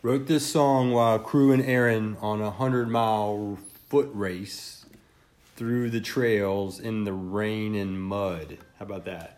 Wrote this song while crewing Aaron on a hundred mile foot race through the trails in the rain and mud. How about that?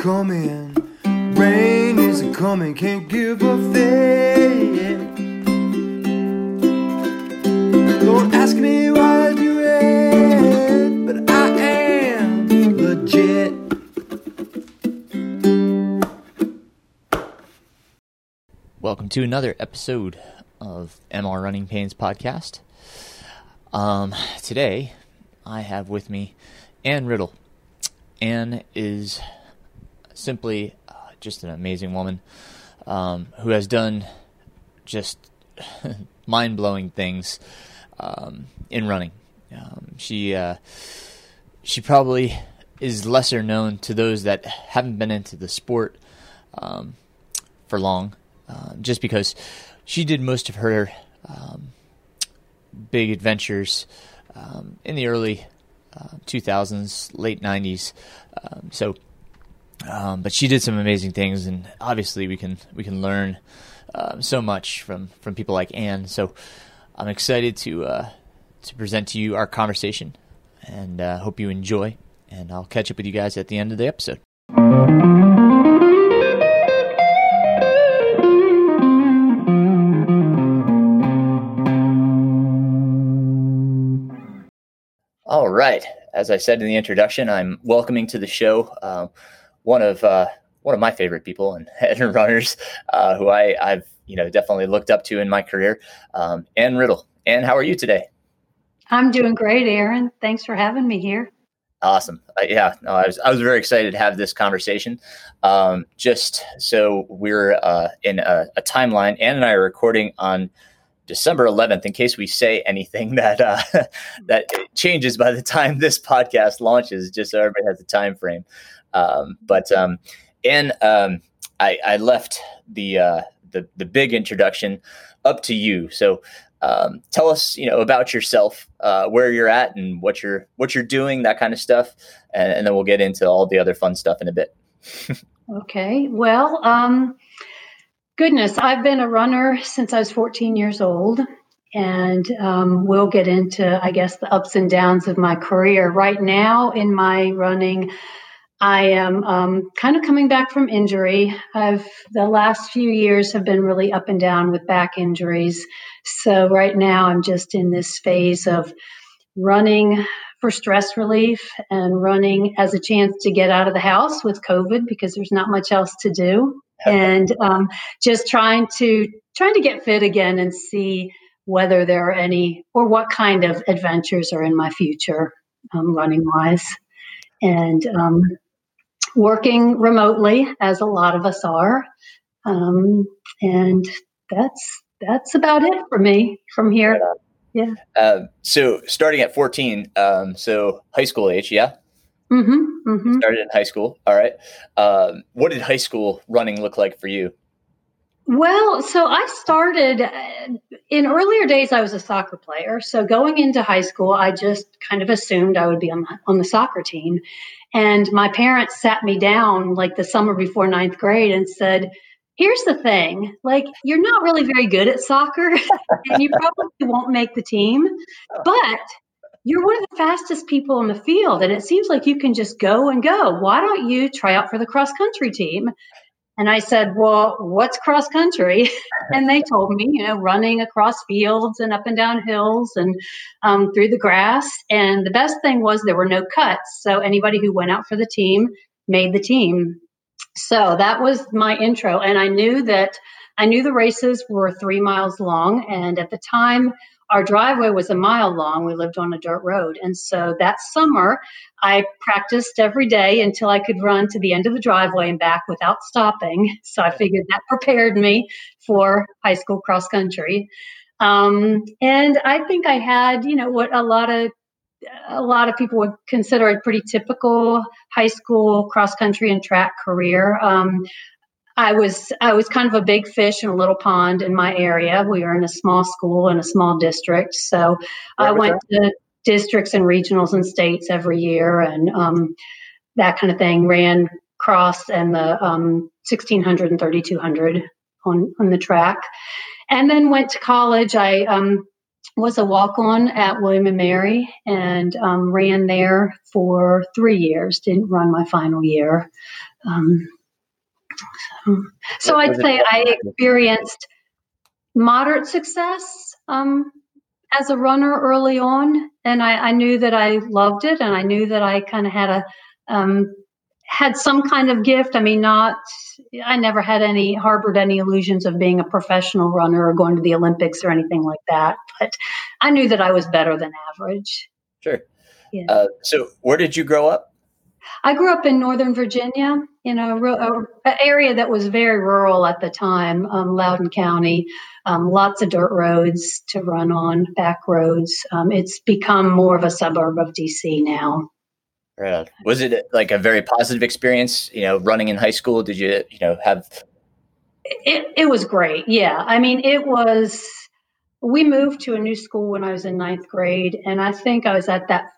Coming, rain is a coming, can't give a fit. Don't ask me why I do it, but I am legit. Welcome to another episode of MR Running Pains podcast. Um, today, I have with me Anne Riddle. Anne is simply uh, just an amazing woman um, who has done just mind blowing things um, in running. Um, she uh, she probably is lesser known to those that haven't been into the sport um, for long, uh, just because she did most of her um, big adventures um, in the early uh, 2000s, late 90s. Um, so, um, but she did some amazing things, and obviously we can we can learn um, so much from from people like Anne. So, I'm excited to uh, to present to you our conversation, and uh, hope you enjoy. And I'll catch up with you guys at the end of the episode. All right. As I said in the introduction, I'm welcoming to the show uh, one of uh, one of my favorite people and, and runners uh, who I, I've you know definitely looked up to in my career, um, Anne Riddle. Anne, how are you today? I'm doing great, Aaron. Thanks for having me here. Awesome. Uh, yeah, no, I was I was very excited to have this conversation. Um, just so we're uh, in a, a timeline, Anne and I are recording on December 11th. In case we say anything that uh, that changes by the time this podcast launches, just so everybody has a time frame. Um, but um, Anne, um, I, I left the uh, the the big introduction up to you. So um, tell us, you know, about yourself, uh, where you're at, and what you're what you're doing, that kind of stuff, and, and then we'll get into all the other fun stuff in a bit. Okay. Well, um, goodness, I've been a runner since I was 14 years old. And um, we'll get into, I guess, the ups and downs of my career. Right now, in my running, I am um, kind of coming back from injury. I've the last few years have been really up and down with back injuries. So right now I'm just in this phase of running for stress relief and running as a chance to get out of the house with COVID because there's not much else to do. and um, just trying to trying to get fit again and see whether there are any or what kind of adventures are in my future um, running wise and um, working remotely as a lot of us are um, and that's that's about it for me from here yeah uh, so starting at 14 um, so high school age yeah mm-hmm, mm-hmm. started in high school all right um, what did high school running look like for you well, so I started uh, in earlier days. I was a soccer player. So going into high school, I just kind of assumed I would be on, on the soccer team. And my parents sat me down like the summer before ninth grade and said, Here's the thing like, you're not really very good at soccer, and you probably won't make the team, but you're one of the fastest people in the field. And it seems like you can just go and go. Why don't you try out for the cross country team? And I said, Well, what's cross country? and they told me, you know, running across fields and up and down hills and um, through the grass. And the best thing was there were no cuts. So anybody who went out for the team made the team. So that was my intro. And I knew that I knew the races were three miles long. And at the time, our driveway was a mile long. We lived on a dirt road. And so that summer, I practiced every day until I could run to the end of the driveway and back without stopping. So I figured that prepared me for high school cross country. Um, and I think I had, you know, what a lot of a lot of people would consider a pretty typical high school cross country and track career. Um, I was I was kind of a big fish in a little pond in my area. We were in a small school in a small district, so I went that? to districts and regionals and states every year, and um, that kind of thing. Ran cross and the um, 1600 and 3200 on on the track, and then went to college. I um, was a walk on at William and Mary and um, ran there for three years. Didn't run my final year. So I'd say I experienced moderate success um, as a runner early on, and I, I, knew that I loved it, and I knew that I kind of had a um, had some kind of gift. I mean, not I never had any harbored any illusions of being a professional runner or going to the Olympics or anything like that, but I knew that I was better than average. Sure. Yeah. Uh, so, where did you grow up? I grew up in Northern Virginia, in a, a, a area that was very rural at the time, um, Loudoun County. Um, lots of dirt roads to run on, back roads. Um, it's become more of a suburb of DC now. Right. Was it like a very positive experience? You know, running in high school. Did you, you know, have? It it was great. Yeah, I mean, it was. We moved to a new school when I was in ninth grade, and I think I was at that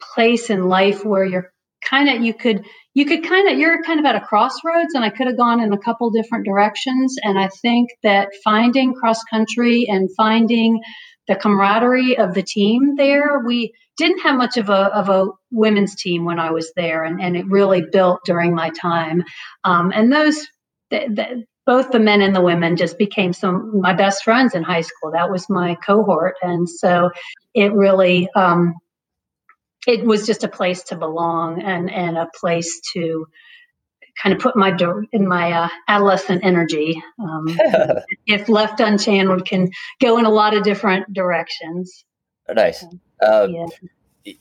place in life where you're kind of you could you could kind of you're kind of at a crossroads and i could have gone in a couple different directions and i think that finding cross country and finding the camaraderie of the team there we didn't have much of a of a women's team when i was there and, and it really built during my time. Um, and those both the men and the women just became some my best friends in high school. That was my cohort and so it really um, it was just a place to belong and and a place to kind of put my in my uh, adolescent energy. Um, if left unchanneled, can go in a lot of different directions. Nice. Uh, yeah.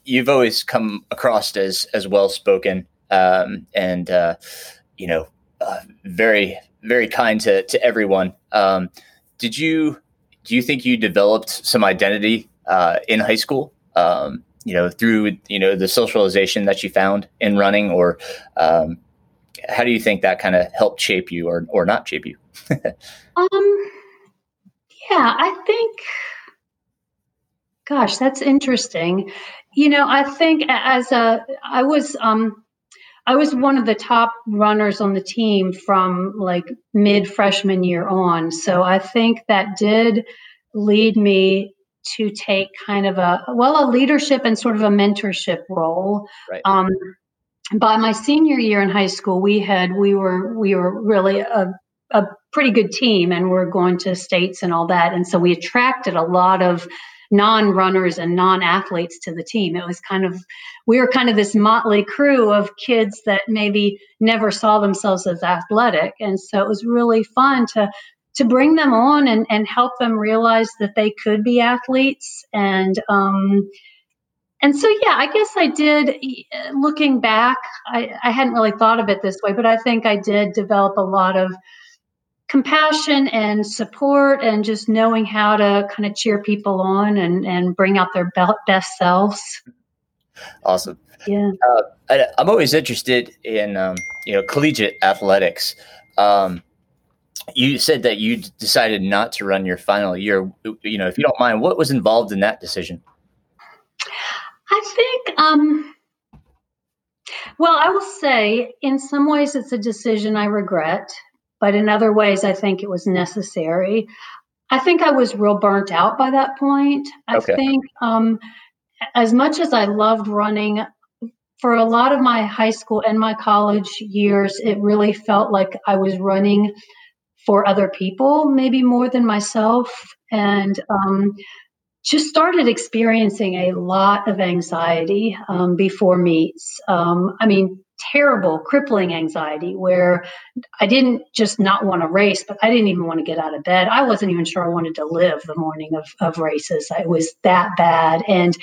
You've always come across as as well spoken um, and uh, you know uh, very very kind to to everyone. Um, did you do you think you developed some identity uh, in high school? Um, you know through you know the socialization that you found in running or um, how do you think that kind of helped shape you or or not shape you um yeah i think gosh that's interesting you know i think as a i was um I was one of the top runners on the team from like mid freshman year on. So I think that did lead me to take kind of a well a leadership and sort of a mentorship role right. um, by my senior year in high school, we had we were we were really a, a pretty good team, and we're going to states and all that, and so we attracted a lot of non-runners and non-athletes to the team. It was kind of we were kind of this motley crew of kids that maybe never saw themselves as athletic, and so it was really fun to to bring them on and, and help them realize that they could be athletes. And um, and so yeah i guess i did looking back I, I hadn't really thought of it this way but i think i did develop a lot of compassion and support and just knowing how to kind of cheer people on and, and bring out their best selves. Awesome. Yeah. Uh, I, am always interested in um, you know collegiate athletics. Um, you said that you decided not to run your final year you know if you don't mind what was involved in that decision I think, um, well, I will say in some ways it's a decision I regret, but in other ways I think it was necessary. I think I was real burnt out by that point. I okay. think um, as much as I loved running, for a lot of my high school and my college years, it really felt like I was running for other people, maybe more than myself. And um, just started experiencing a lot of anxiety um, before meets. Um, I mean, terrible, crippling anxiety where I didn't just not want to race, but I didn't even want to get out of bed. I wasn't even sure I wanted to live the morning of, of races. It was that bad. And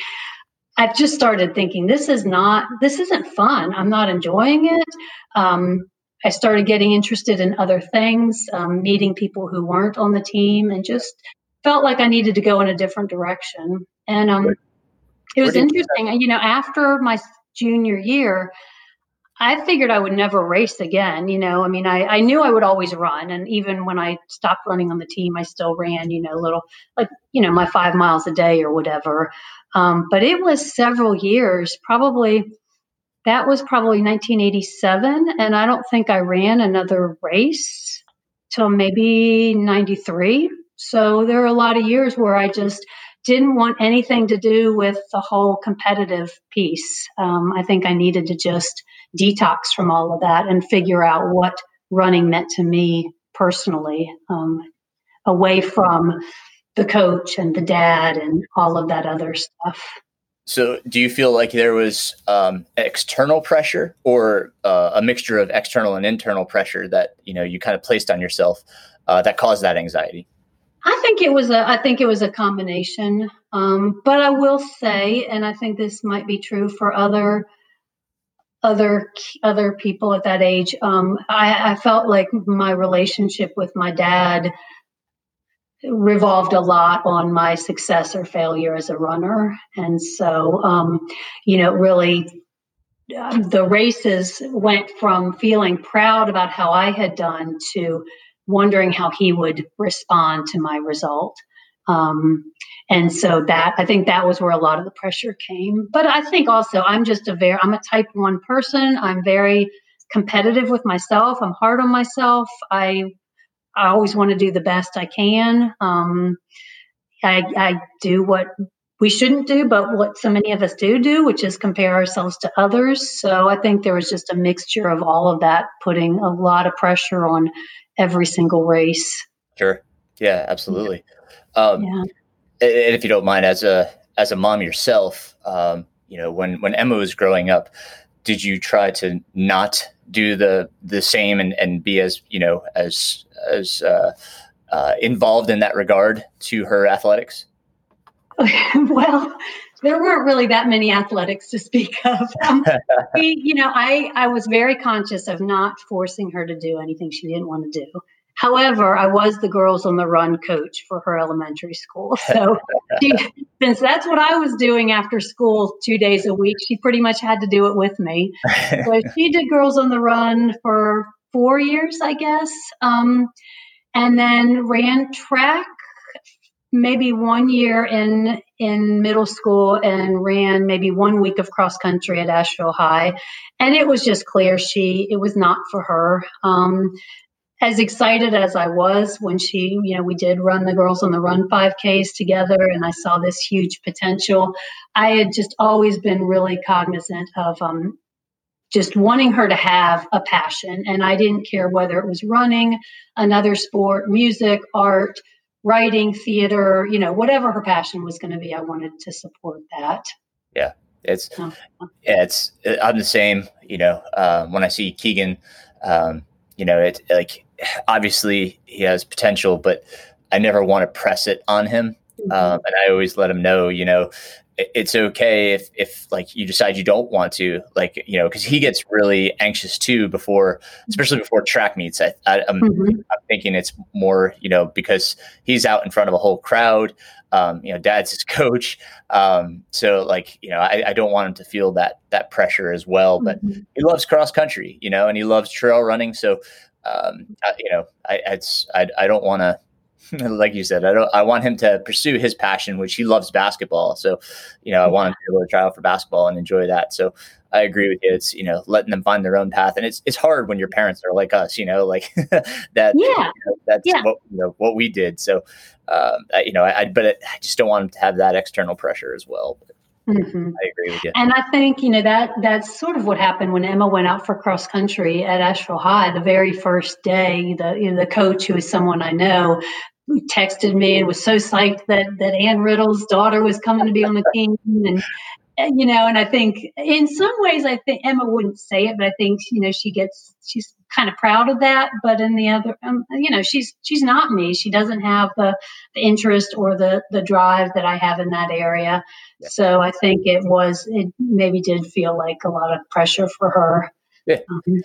I've just started thinking, this is not, this isn't fun. I'm not enjoying it. Um, I started getting interested in other things, um, meeting people who weren't on the team, and just felt like I needed to go in a different direction. And um, it was interesting. You know, after my junior year, I figured I would never race again. You know, I mean, I, I knew I would always run. And even when I stopped running on the team, I still ran, you know, little, like, you know, my five miles a day or whatever. Um, but it was several years, probably, that was probably 1987. And I don't think I ran another race till maybe 93. So there are a lot of years where I just didn't want anything to do with the whole competitive piece. Um, I think I needed to just detox from all of that and figure out what running meant to me personally, um, away from the coach and the dad and all of that other stuff. So, do you feel like there was um, external pressure, or uh, a mixture of external and internal pressure that you know you kind of placed on yourself uh, that caused that anxiety? I think it was a I think it was a combination. Um, but I will say, and I think this might be true for other other other people at that age. Um, I, I felt like my relationship with my dad revolved a lot on my success or failure as a runner, and so um, you know, really. Uh, the races went from feeling proud about how I had done to wondering how he would respond to my result. Um, and so that I think that was where a lot of the pressure came. But I think also I'm just a very I'm a type one person. I'm very competitive with myself. I'm hard on myself. I I always want to do the best I can. Um, I, I do what we shouldn't do, but what so many of us do do, which is compare ourselves to others. So I think there was just a mixture of all of that, putting a lot of pressure on every single race. Sure. Yeah, absolutely. Um, yeah. And if you don't mind, as a as a mom yourself, um, you know, when when Emma was growing up, did you try to not do the the same and, and be as you know as as uh, uh, involved in that regard to her athletics? well, there weren't really that many athletics to speak of. Um, we, you know, I, I was very conscious of not forcing her to do anything she didn't want to do. However, I was the girls on the run coach for her elementary school. So she, since that's what I was doing after school two days a week, she pretty much had to do it with me. So she did girls on the run for four years, I guess. Um, and then ran track maybe one year in in middle school and ran maybe one week of cross country at Asheville High, and it was just clear she it was not for her. Um, as excited as I was when she, you know, we did run the Girls on the Run 5Ks together, and I saw this huge potential. I had just always been really cognizant of um, just wanting her to have a passion. And I didn't care whether it was running, another sport, music, art, writing, theater, you know, whatever her passion was going to be, I wanted to support that. Yeah. It's, yeah, it's, I'm the same, you know, uh, when I see Keegan, um, you know, it's like, obviously he has potential, but I never want to press it on him. Mm-hmm. Um, and I always let him know, you know, it's okay if if like you decide you don't want to like you know because he gets really anxious too before especially before track meets. I, I am mm-hmm. I'm thinking it's more you know because he's out in front of a whole crowd. Um, you know dad's his coach. Um, so like you know I, I, don't want him to feel that that pressure as well. But mm-hmm. he loves cross country you know and he loves trail running. So um, I, you know I it's I, I don't want to like you said, I don't. I want him to pursue his passion, which he loves basketball. So, you know, I want him to be able to try out for basketball and enjoy that. So, I agree with you. It's you know letting them find their own path, and it's it's hard when your parents are like us. You know, like that. Yeah, you know, that's yeah. what you know what we did. So, um, I, you know, I, I but I just don't want him to have that external pressure as well. Mm-hmm. I agree with you. And I think, you know, that that's sort of what happened when Emma went out for cross country at Asheville High. The very first day, the you know, the coach, who is someone I know, texted me and was so psyched that that Anne Riddle's daughter was coming to be on the team. And you know and I think in some ways I think Emma wouldn't say it but I think you know she gets she's kind of proud of that. But in the other um, you know she's she's not me. She doesn't have the, the interest or the the drive that I have in that area. Yeah. so I think it was it maybe did feel like a lot of pressure for her. Yeah. Um,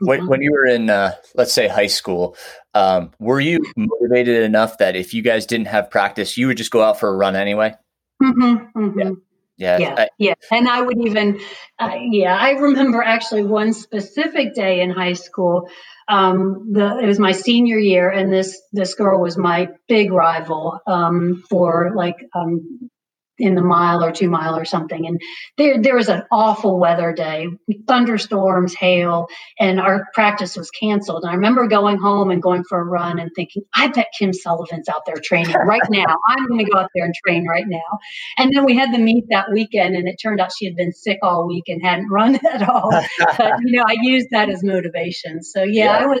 when, when you were in, uh, let's say, high school, um, were you motivated enough that if you guys didn't have practice, you would just go out for a run anyway? Mm-hmm, mm-hmm. Yeah. Yeah, yeah, I, yeah, and I would even, uh, yeah, I remember actually one specific day in high school. Um, the it was my senior year, and this this girl was my big rival um, for like um, in the mile or two mile or something. And there, there was an awful weather day, thunderstorms, hail, and our practice was canceled. And I remember going home and going for a run and thinking, I bet Kim Sullivan's out there training right now. I'm going to go out there and train right now. And then we had the meet that weekend, and it turned out she had been sick all week and hadn't run at all. but, you know, I used that as motivation. So, yeah, yeah. I was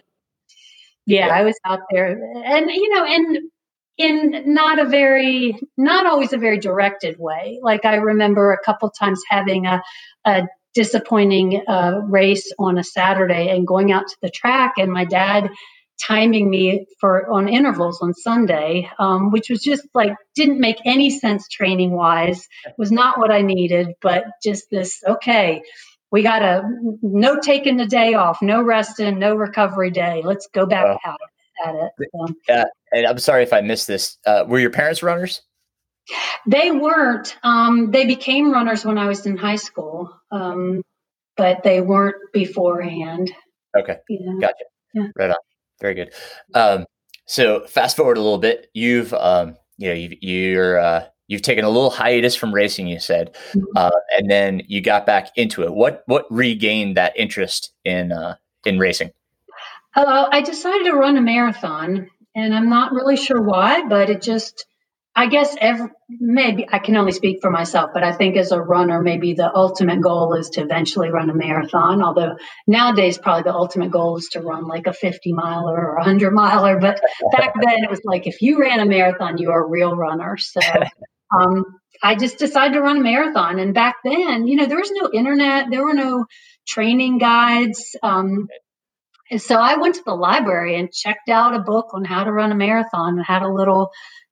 yeah, yeah, I was out there, and you know, and in not a very not always a very directed way. Like i remember a couple times having a, a disappointing uh, race on a saturday and going out to the track and my dad timing me for on intervals on sunday um, which was just like didn't make any sense training wise was not what i needed but just this okay we got a no taking the day off no resting no recovery day. Let's go back wow. out at it. So. Uh, and I'm sorry if I missed this. Uh, were your parents runners? They weren't. Um, they became runners when I was in high school, um, but they weren't beforehand. Okay, yeah. gotcha. Yeah. Right on. Very good. Um, so fast forward a little bit. You've um, you know you, you're uh, you've taken a little hiatus from racing. You said, mm-hmm. uh, and then you got back into it. What what regained that interest in uh, in racing? Uh, I decided to run a marathon, and I'm not really sure why, but it just, I guess, every, maybe I can only speak for myself, but I think as a runner, maybe the ultimate goal is to eventually run a marathon. Although nowadays, probably the ultimate goal is to run like a 50 miler or a 100 miler. But back then, it was like if you ran a marathon, you were a real runner. So, um, I just decided to run a marathon. And back then, you know, there was no internet, there were no training guides. Um, and so I went to the library and checked out a book on how to run a marathon and had a little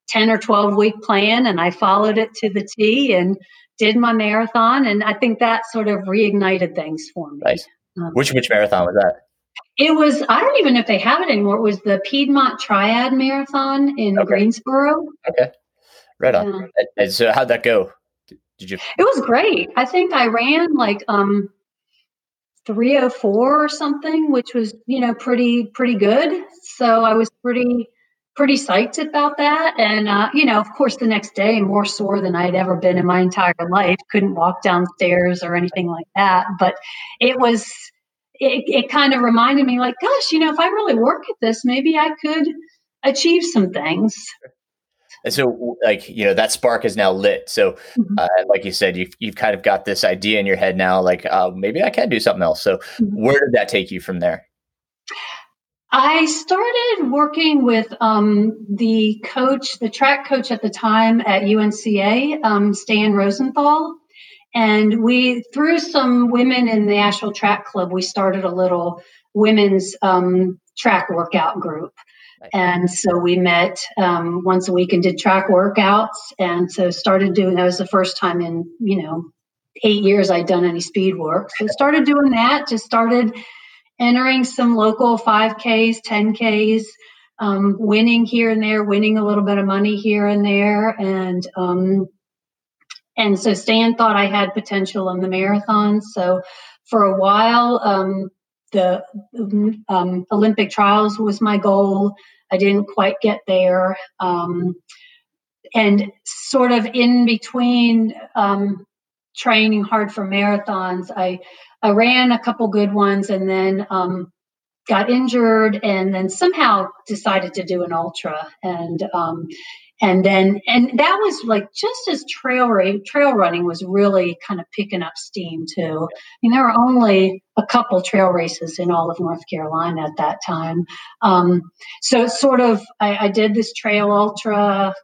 10 or 12 week plan and I followed it to the T and did my marathon. And I think that sort of reignited things for me. Right. Um, which, which marathon was that? It was, I don't even know if they have it anymore. It was the Piedmont Triad Marathon in okay. Greensboro. Okay. Right on. Yeah. And so how'd that go? Did you? It was great. I think I ran like, um, 304 or something, which was, you know, pretty, pretty good. So I was pretty, pretty psyched about that. And, uh, you know, of course, the next day, more sore than I'd ever been in my entire life. Couldn't walk downstairs or anything like that. But it was, it, it kind of reminded me, like, gosh, you know, if I really work at this, maybe I could achieve some things. And so, like you know, that spark is now lit. So, mm-hmm. uh, like you said, you've you've kind of got this idea in your head now, like uh, maybe I can do something else. So, mm-hmm. where did that take you from there? I started working with um, the coach, the track coach at the time at UNCA, um, Stan Rosenthal. And we, through some women in the Asheville Track Club, we started a little women's um, track workout group. And so we met um, once a week and did track workouts. And so started doing that was the first time in, you know, eight years I'd done any speed work. So started doing that, just started entering some local 5Ks, 10Ks, um, winning here and there, winning a little bit of money here and there. And, um, and so Stan thought I had potential in the marathon. So for a while, um, the um, Olympic trials was my goal. I didn't quite get there. Um, and sort of in between um, training hard for marathons, I I ran a couple good ones and then um, got injured and then somehow decided to do an ultra and um, and then and that was like just as trail trail running was really kind of picking up steam too. I mean, there were only a couple trail races in all of North Carolina at that time, um, so it's sort of I, I did this trail ultra,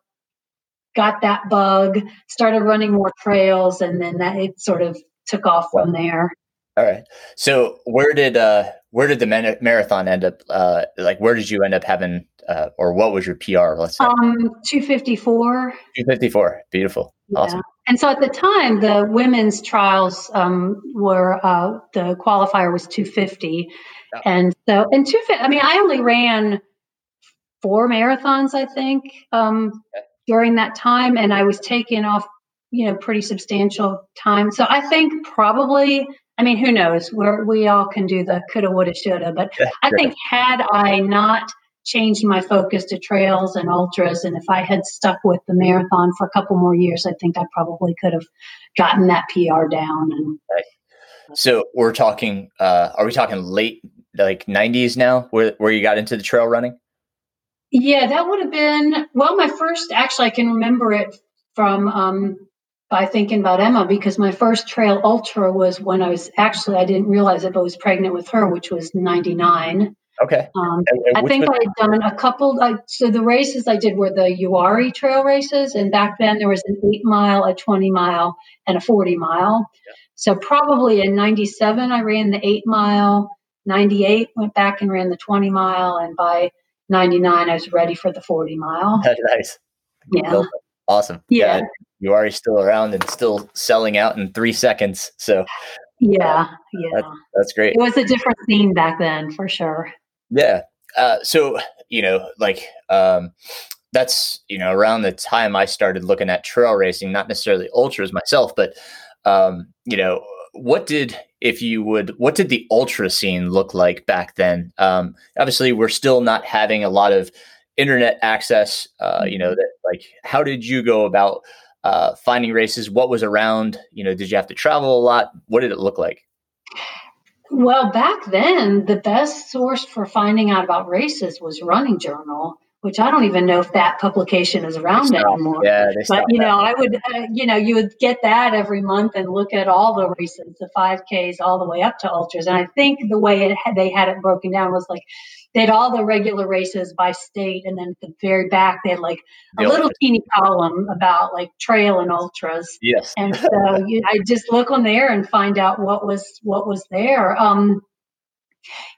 got that bug, started running more trails, and then that it sort of took off from there. All right. So where did uh where did the marathon end up? Uh, like where did you end up having, uh, or what was your PR? Let's say. Um, two fifty four. Two fifty four. Beautiful. Yeah. Awesome. And so at the time, the women's trials um, were uh, the qualifier was two fifty, yeah. and so and two fifty. I mean, I only ran four marathons, I think, um, during that time, and I was taking off, you know, pretty substantial time. So I think probably I mean, who knows? We're, we all can do the coulda, woulda, shoulda. But yeah, I think had I not changed my focus to trails and ultras, and if I had stuck with the marathon for a couple more years, I think I probably could have gotten that PR down. And right. so we're talking. Uh, are we talking late like '90s now, where where you got into the trail running? Yeah, that would have been well. My first, actually, I can remember it from um, by thinking about Emma because my first trail ultra was when I was actually I didn't realize it, but I was pregnant with her, which was '99. Okay. Um, and, and I think I had done a couple. I, so the races I did were the Uwharrie trail races, and back then there was an eight mile, a twenty mile, and a forty mile. Yeah. So probably in '97 I ran the eight mile. '98 went back and ran the twenty mile, and by '99 I was ready for the forty mile. nice. Yeah. Awesome. Yeah. yeah. are still around and still selling out in three seconds. So yeah, yeah. That's, that's great. It was a different scene back then for sure. Yeah. Uh, so, you know, like, um, that's, you know, around the time I started looking at trail racing, not necessarily ultras myself, but, um, you know, what did if you would what did the ultra scene look like back then um obviously we're still not having a lot of internet access uh, you know mm-hmm. that like how did you go about uh, finding races what was around you know did you have to travel a lot what did it look like well back then the best source for finding out about races was running journal which I don't even know if that publication is around anymore. Yeah, but you know, that. I would, uh, you know, you would get that every month and look at all the races, the 5Ks, all the way up to ultras. And I think the way it had, they had it broken down was like they had all the regular races by state, and then at the very back they had like a the little teeny column about like trail and ultras. Yes, and so you, I just look on there and find out what was what was there. Um,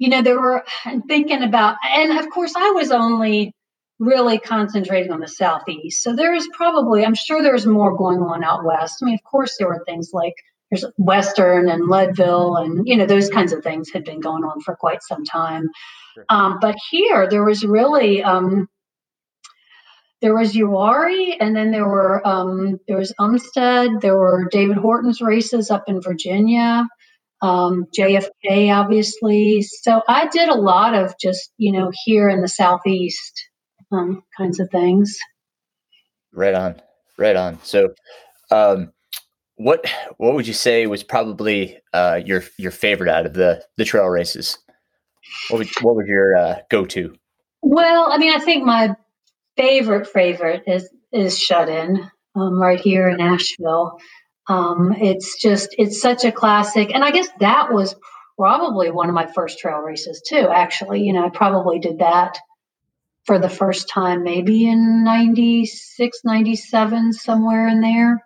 you know, there were thinking about, and of course, I was only really concentrating on the southeast. So there is probably, I'm sure there's more going on out west. I mean, of course, there were things like there's Western and Leadville, and you know those kinds of things had been going on for quite some time. Sure. Um, but here, there was really um, there was Uwharrie, and then there were um, there was Umstead. There were David Horton's races up in Virginia, um, JFK, obviously. So I did a lot of just you know here in the southeast um, kinds of things. Right on, right on. So, um, what what would you say was probably uh, your your favorite out of the the trail races? What would, what was your uh, go to? Well, I mean, I think my favorite favorite is is Shut In um, right here in Asheville. Um, it's just it's such a classic, and I guess that was probably one of my first trail races too. Actually, you know, I probably did that for the first time maybe in 96 97 somewhere in there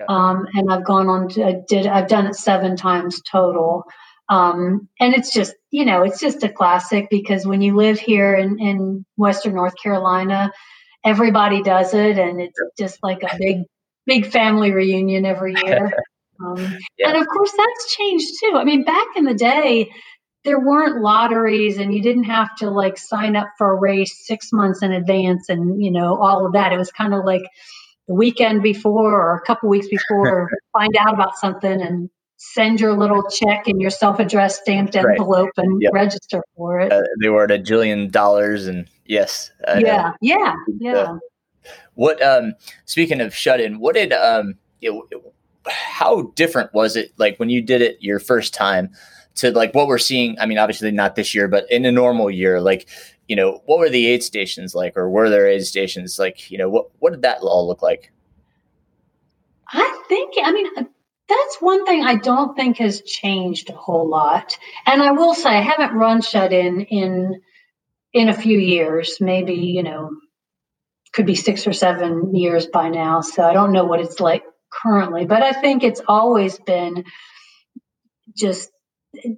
okay. um, and i've gone on to I did i've done it seven times total. Um, and it's just you know it's just a classic because when you live here in, in western north carolina everybody does it and it's just like a big big family reunion every year. Um, yeah. and of course that's changed too. I mean back in the day there weren't lotteries and you didn't have to like sign up for a race six months in advance and you know all of that. It was kind of like the weekend before or a couple weeks before find out about something and send your little check in your self-addressed stamped envelope right. and yep. register for it uh, they were at a jillion dollars and yes yeah yeah yeah uh, what um speaking of shut in what did um it, how different was it like when you did it your first time to like what we're seeing. I mean, obviously not this year, but in a normal year, like, you know, what were the aid stations like, or were there aid stations like, you know, what, what did that all look like? I think, I mean, that's one thing I don't think has changed a whole lot. And I will say I haven't run shut in in in a few years, maybe, you know, could be 6 or 7 years by now, so I don't know what it's like currently, but I think it's always been just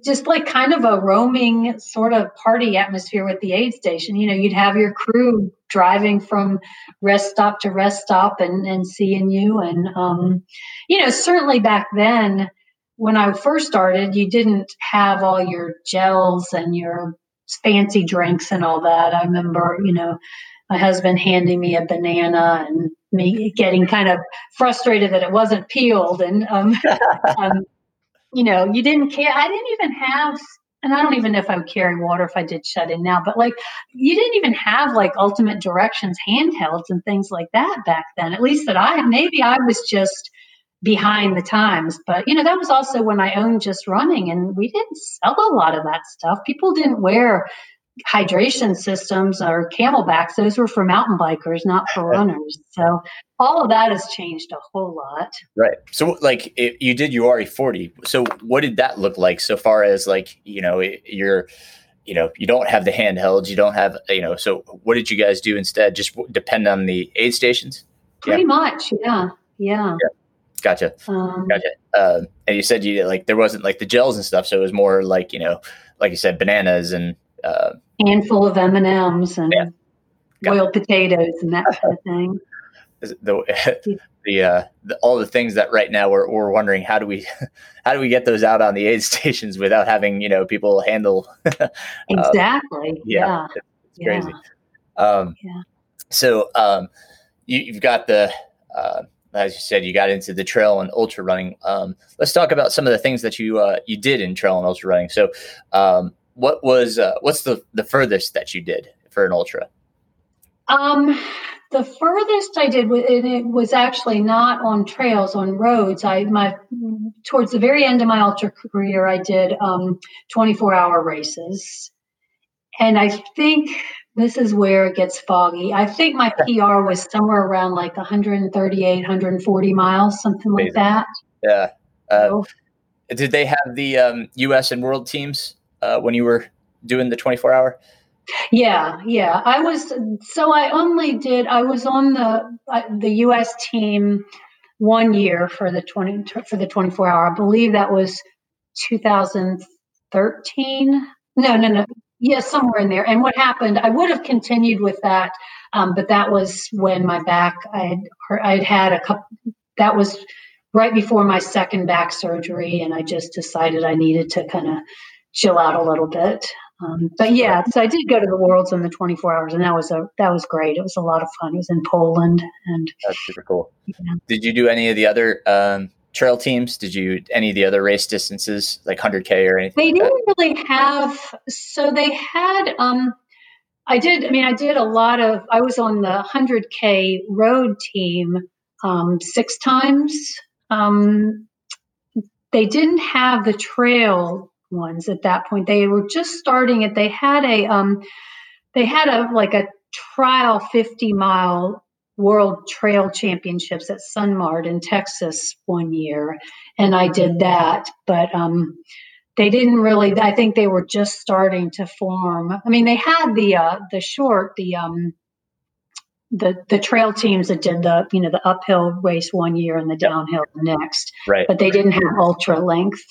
just like kind of a roaming sort of party atmosphere with the aid station. You know, you'd have your crew driving from rest stop to rest stop and, and seeing you. And, um, you know, certainly back then, when I first started, you didn't have all your gels and your fancy drinks and all that. I remember, you know, my husband handing me a banana and me getting kind of frustrated that it wasn't peeled. And, um, um, you know, you didn't care. I didn't even have, and I don't even know if I would carry water if I did shut in now, but like you didn't even have like ultimate directions handhelds and things like that back then. At least that I, maybe I was just behind the times. But, you know, that was also when I owned Jus' Running and we didn't sell a lot of that stuff. People didn't wear hydration systems or CamelBaks those were for mountain bikers not for runners so all of that has changed a whole lot right so like it, you did Uwharrie 40 so what did that look like so far as like you know you're you know you don't have the handhelds you don't have you know so what did you guys do instead just depend on the aid stations pretty yeah. much yeah yeah, yeah. Gotcha. Um, gotcha. Uh, and you said you like there wasn't like the gels and stuff, so it was more like you know, like you said, bananas and uh, handful of M and M's and boiled potatoes and that kind of thing. The the, uh, the, all the things that right now we're we're wondering how do we how do we get those out on the aid stations without having you know people handle uh, exactly yeah, yeah. It's, yeah. crazy um, yeah so um, you, have got the uh, as you said, you got into the trail and ultra running. Um, let's talk about some of the things that you uh, you did in trail and ultra running. So, um, what was uh, what's the the furthest that you did for an ultra? Um, the furthest I did, it was actually not on trails, on roads. I my towards the very end of my ultra career, I did um, 24 hour races, and I think this is where it gets foggy. I think my PR was somewhere around like 138, 140 miles, something Amazing. like that. Yeah. Uh, so, did they have the um, U.S. and world teams uh, when you were doing the 24 hour? Yeah, yeah. I was so I only did I was on the uh, the US team one year for the 20 for the 24 hour. I believe that was 2013. No, no, no. Yeah, somewhere in there. And what happened? I would have continued with that, um, but that was when my back. I had I'd had a couple. That was right before my second back surgery, and I just decided I needed to kind of chill out a little bit. Um, but yeah, so I did go to the Worlds in the 24 hours, and that was a that was great. It was a lot of fun. It was in Poland, and that's super cool. Did you do any of the other um, trail teams? Did you any of the other race distances, like 100k or anything? They like didn't that? really have. So they had. Um, I did. I mean, I did a lot of. I was on the 100k road team um, six times. Um, they didn't have the trail ones at that point. They were just starting it. They had a um, they had a like a trial 50 mile World Trail Championships at Sunmart in Texas one year, and I did that. But um, they didn't really. I think they were just starting to form. I mean, they had the uh, the short, the um, the the trail teams that did the you know the uphill race one year and the downhill the next. Right. But they didn't have ultra length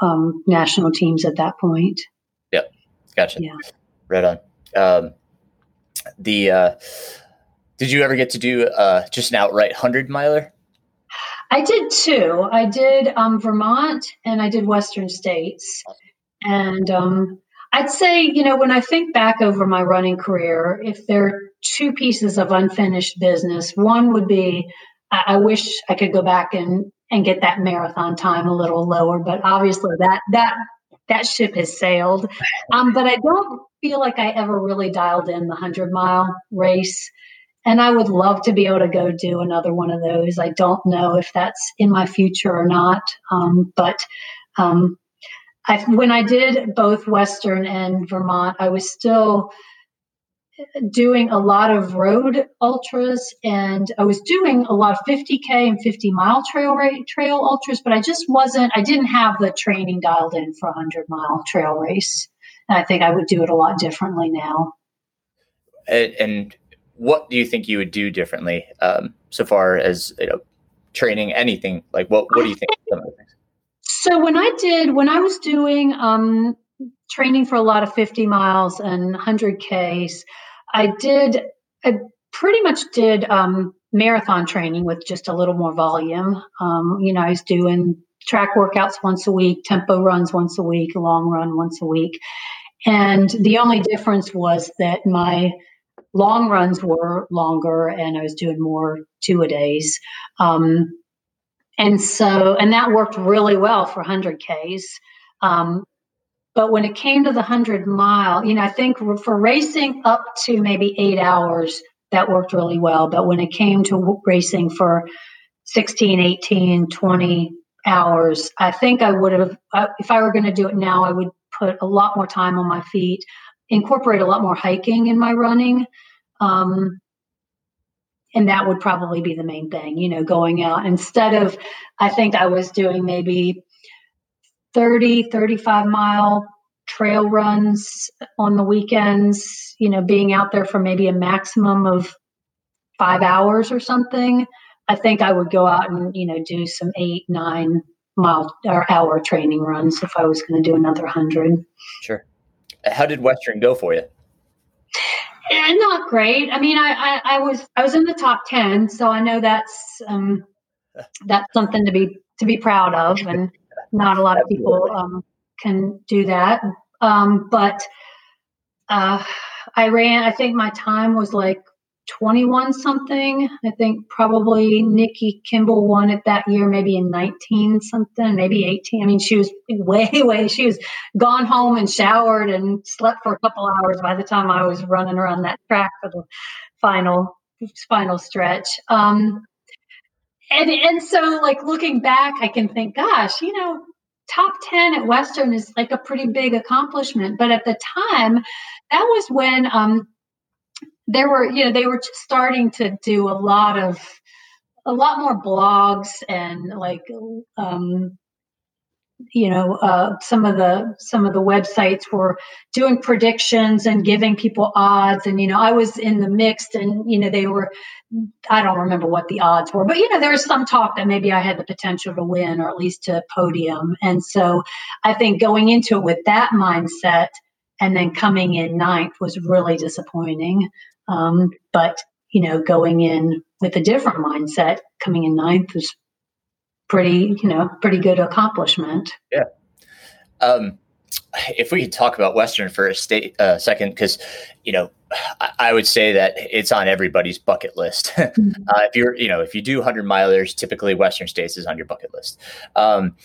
um, national teams at that point. Yep. Gotcha. Yeah. Right on. Um, the uh, did you ever get to do uh, just an outright hundred miler? I did two. I did um, Vermont and I did Western States. And um, I'd say, you know, when I think back over my running career, if there are two pieces of unfinished business, one would be I, I wish I could go back and and get that marathon time a little lower, but obviously that that that ship has sailed. Um, but I don't feel like I ever really dialed in the hundred mile race. And I would love to be able to go do another one of those. I don't know if that's in my future or not. Um, but um, I, when I did both Western and Vermont, I was still doing a lot of road ultras and I was doing a lot of 50k and 50 mile trail trail ultras, but I just wasn't I didn't have the training dialed in for a 100 mile trail race. And I think I would do it a lot differently now. And, and what do you think you would do differently um, so far as you know training anything like what what do you think so when i did when i was doing um, training for a lot of 50 miles and 100 ks i did i pretty much did um, marathon training with just a little more volume um, you know i was doing track workouts once a week tempo runs once a week long run once a week and the only difference was that my long runs were longer and I was doing more two a days. Um, and so, and that worked really well for 100 Ks. Um, but when it came to the 100 mile, you know, I think for racing up to maybe eight hours, that worked really well. But when it came to racing for 16, 18, 20 hours, I think I would have, if I were going to do it now, I would put a lot more time on my feet, incorporate a lot more hiking in my running. Um, and that would probably be the main thing, you know, going out instead of, I think I was doing maybe 30, 35 mile trail runs on the weekends, you know, being out there for maybe a maximum of five hours or something. I think I would go out and, you know, do some eight, nine mile or hour training runs if I was going to do another hundred. Sure. How did Western go for you? Yeah, not great. I mean, I, I, I, was I was in the top ten, so I know that's um, that's something to be to be proud of, and not a lot of people um, can do that. Um, but uh, I ran. I think my time was like 21 something. I think probably Nikki Kimball won it that year, maybe in 19 something, maybe 18. I mean, she was way, way, she was gone home and showered and slept for a couple hours by the time I was running around that track for the final, final stretch. Um, and, and so like looking back, I can think, gosh, you know, top 10 at Western is like a pretty big accomplishment. But at the time, that was when, um, there were you know they were starting to do a lot of a lot more blogs and like um, you know uh, some of the some of the websites were doing predictions and giving people odds. And you know i was in the mixed and you know they were i don't remember what the odds were but you know there was some talk that maybe i had the potential to win or at least to podium. And so i think going into it with that mindset and then coming in ninth was really disappointing. Um, but you know, going in with a different mindset, coming in ninth was pretty, you know, pretty good accomplishment. Yeah. Um, if we could talk about Western for a state, uh, second, because you know, I, I, would say that it's on everybody's bucket list. mm-hmm. uh, if you're, you know, if you do hundred milers, typically Western States is on your bucket list. Um,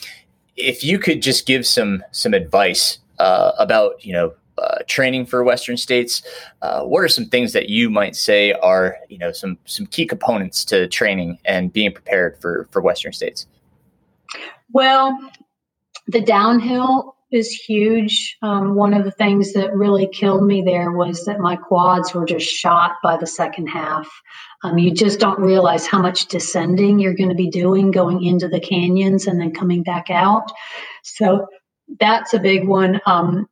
if you could just give some some advice uh, about, you know, uh, training for Western states. Uh, what are some things that you might say are you know some some key components to training and being prepared for for Western states? Well, the downhill is huge. Um, one of the things that really killed me there was that my quads were just shot by the second half. Um, you just don't realize how much descending you're going to be doing going into the canyons and then coming back out. So that's a big one. Um,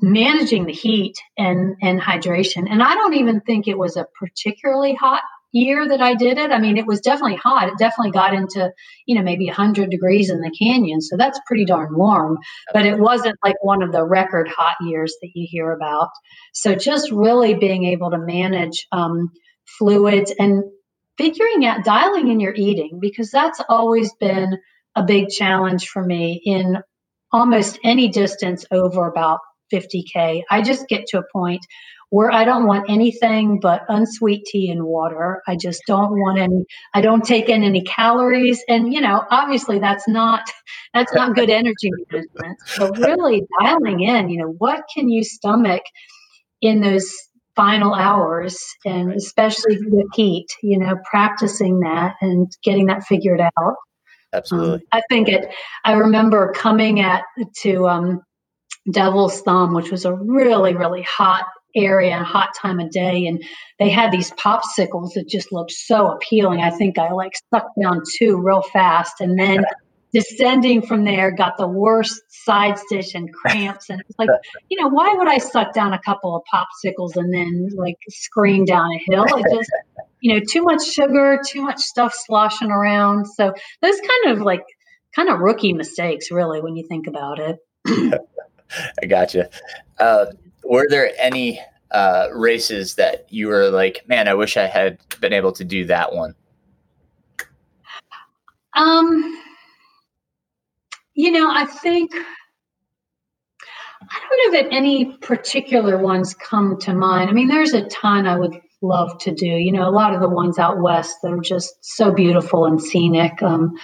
managing the heat and and hydration, and I don't even think it was a particularly hot year that I did it. I mean, it was definitely hot. It definitely got into, you know, maybe 100 degrees in the canyon. So that's pretty darn warm. But it wasn't like one of the record hot years that you hear about. So just really being able to manage um, fluids and figuring out dialing in your eating, because that's always been a big challenge for me in almost any distance over about 50K. I just get to a point where I don't want anything but unsweet tea and water. I just don't want any I don't take in any calories and you know, obviously that's not that's not good energy management. So really dialing in, you know, what can you stomach in those final hours and especially with heat, you know, practicing that and getting that figured out. Absolutely. Um, I think it I remember coming at to um Devil's Thumb, which was a really, really hot area and hot time of day. And they had these popsicles that just looked so appealing. I think I like sucked down two real fast. And then descending from there, got the worst side stitch and cramps. And it's like, you know, why would I suck down a couple of popsicles and then like scream down a hill? It just, you know, too much sugar, too much stuff sloshing around. So those kind of like, kind of rookie mistakes, really, when you think about it. I gotcha. Uh, were there any uh, races that you were like, man, I wish I had been able to do that one? Um, you know, I think I don't know that any particular ones come to mind. I mean, there's a ton I would love to do. You know, a lot of the ones out west that are just so beautiful and scenic. Um,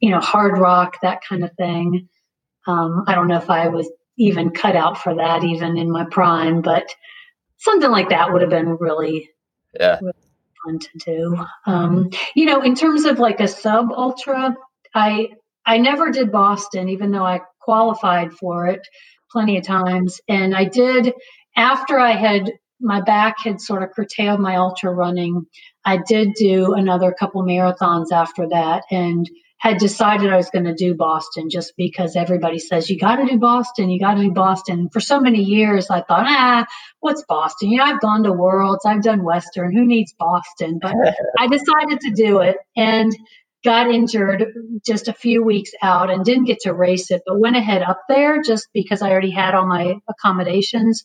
you know, Hardrock, that kind of thing. Um, I don't know if I was even cut out for that, even in my prime. But something like that would have been really, yeah. really fun to do. Um, you know, in terms of like a sub ultra, I I never did Boston, even though I qualified for it plenty of times, and I did after I had my back had sort of curtailed my ultra running. I did do another couple marathons after that, and had decided I was going to do Boston just because everybody says, you got to do Boston, you got to do Boston. For so many years, I thought, ah, what's Boston? You know, I've gone to Worlds, I've done Western, who needs Boston? But I decided to do it and got injured just a few weeks out and didn't get to race it, but went ahead up there just because I already had all my accommodations.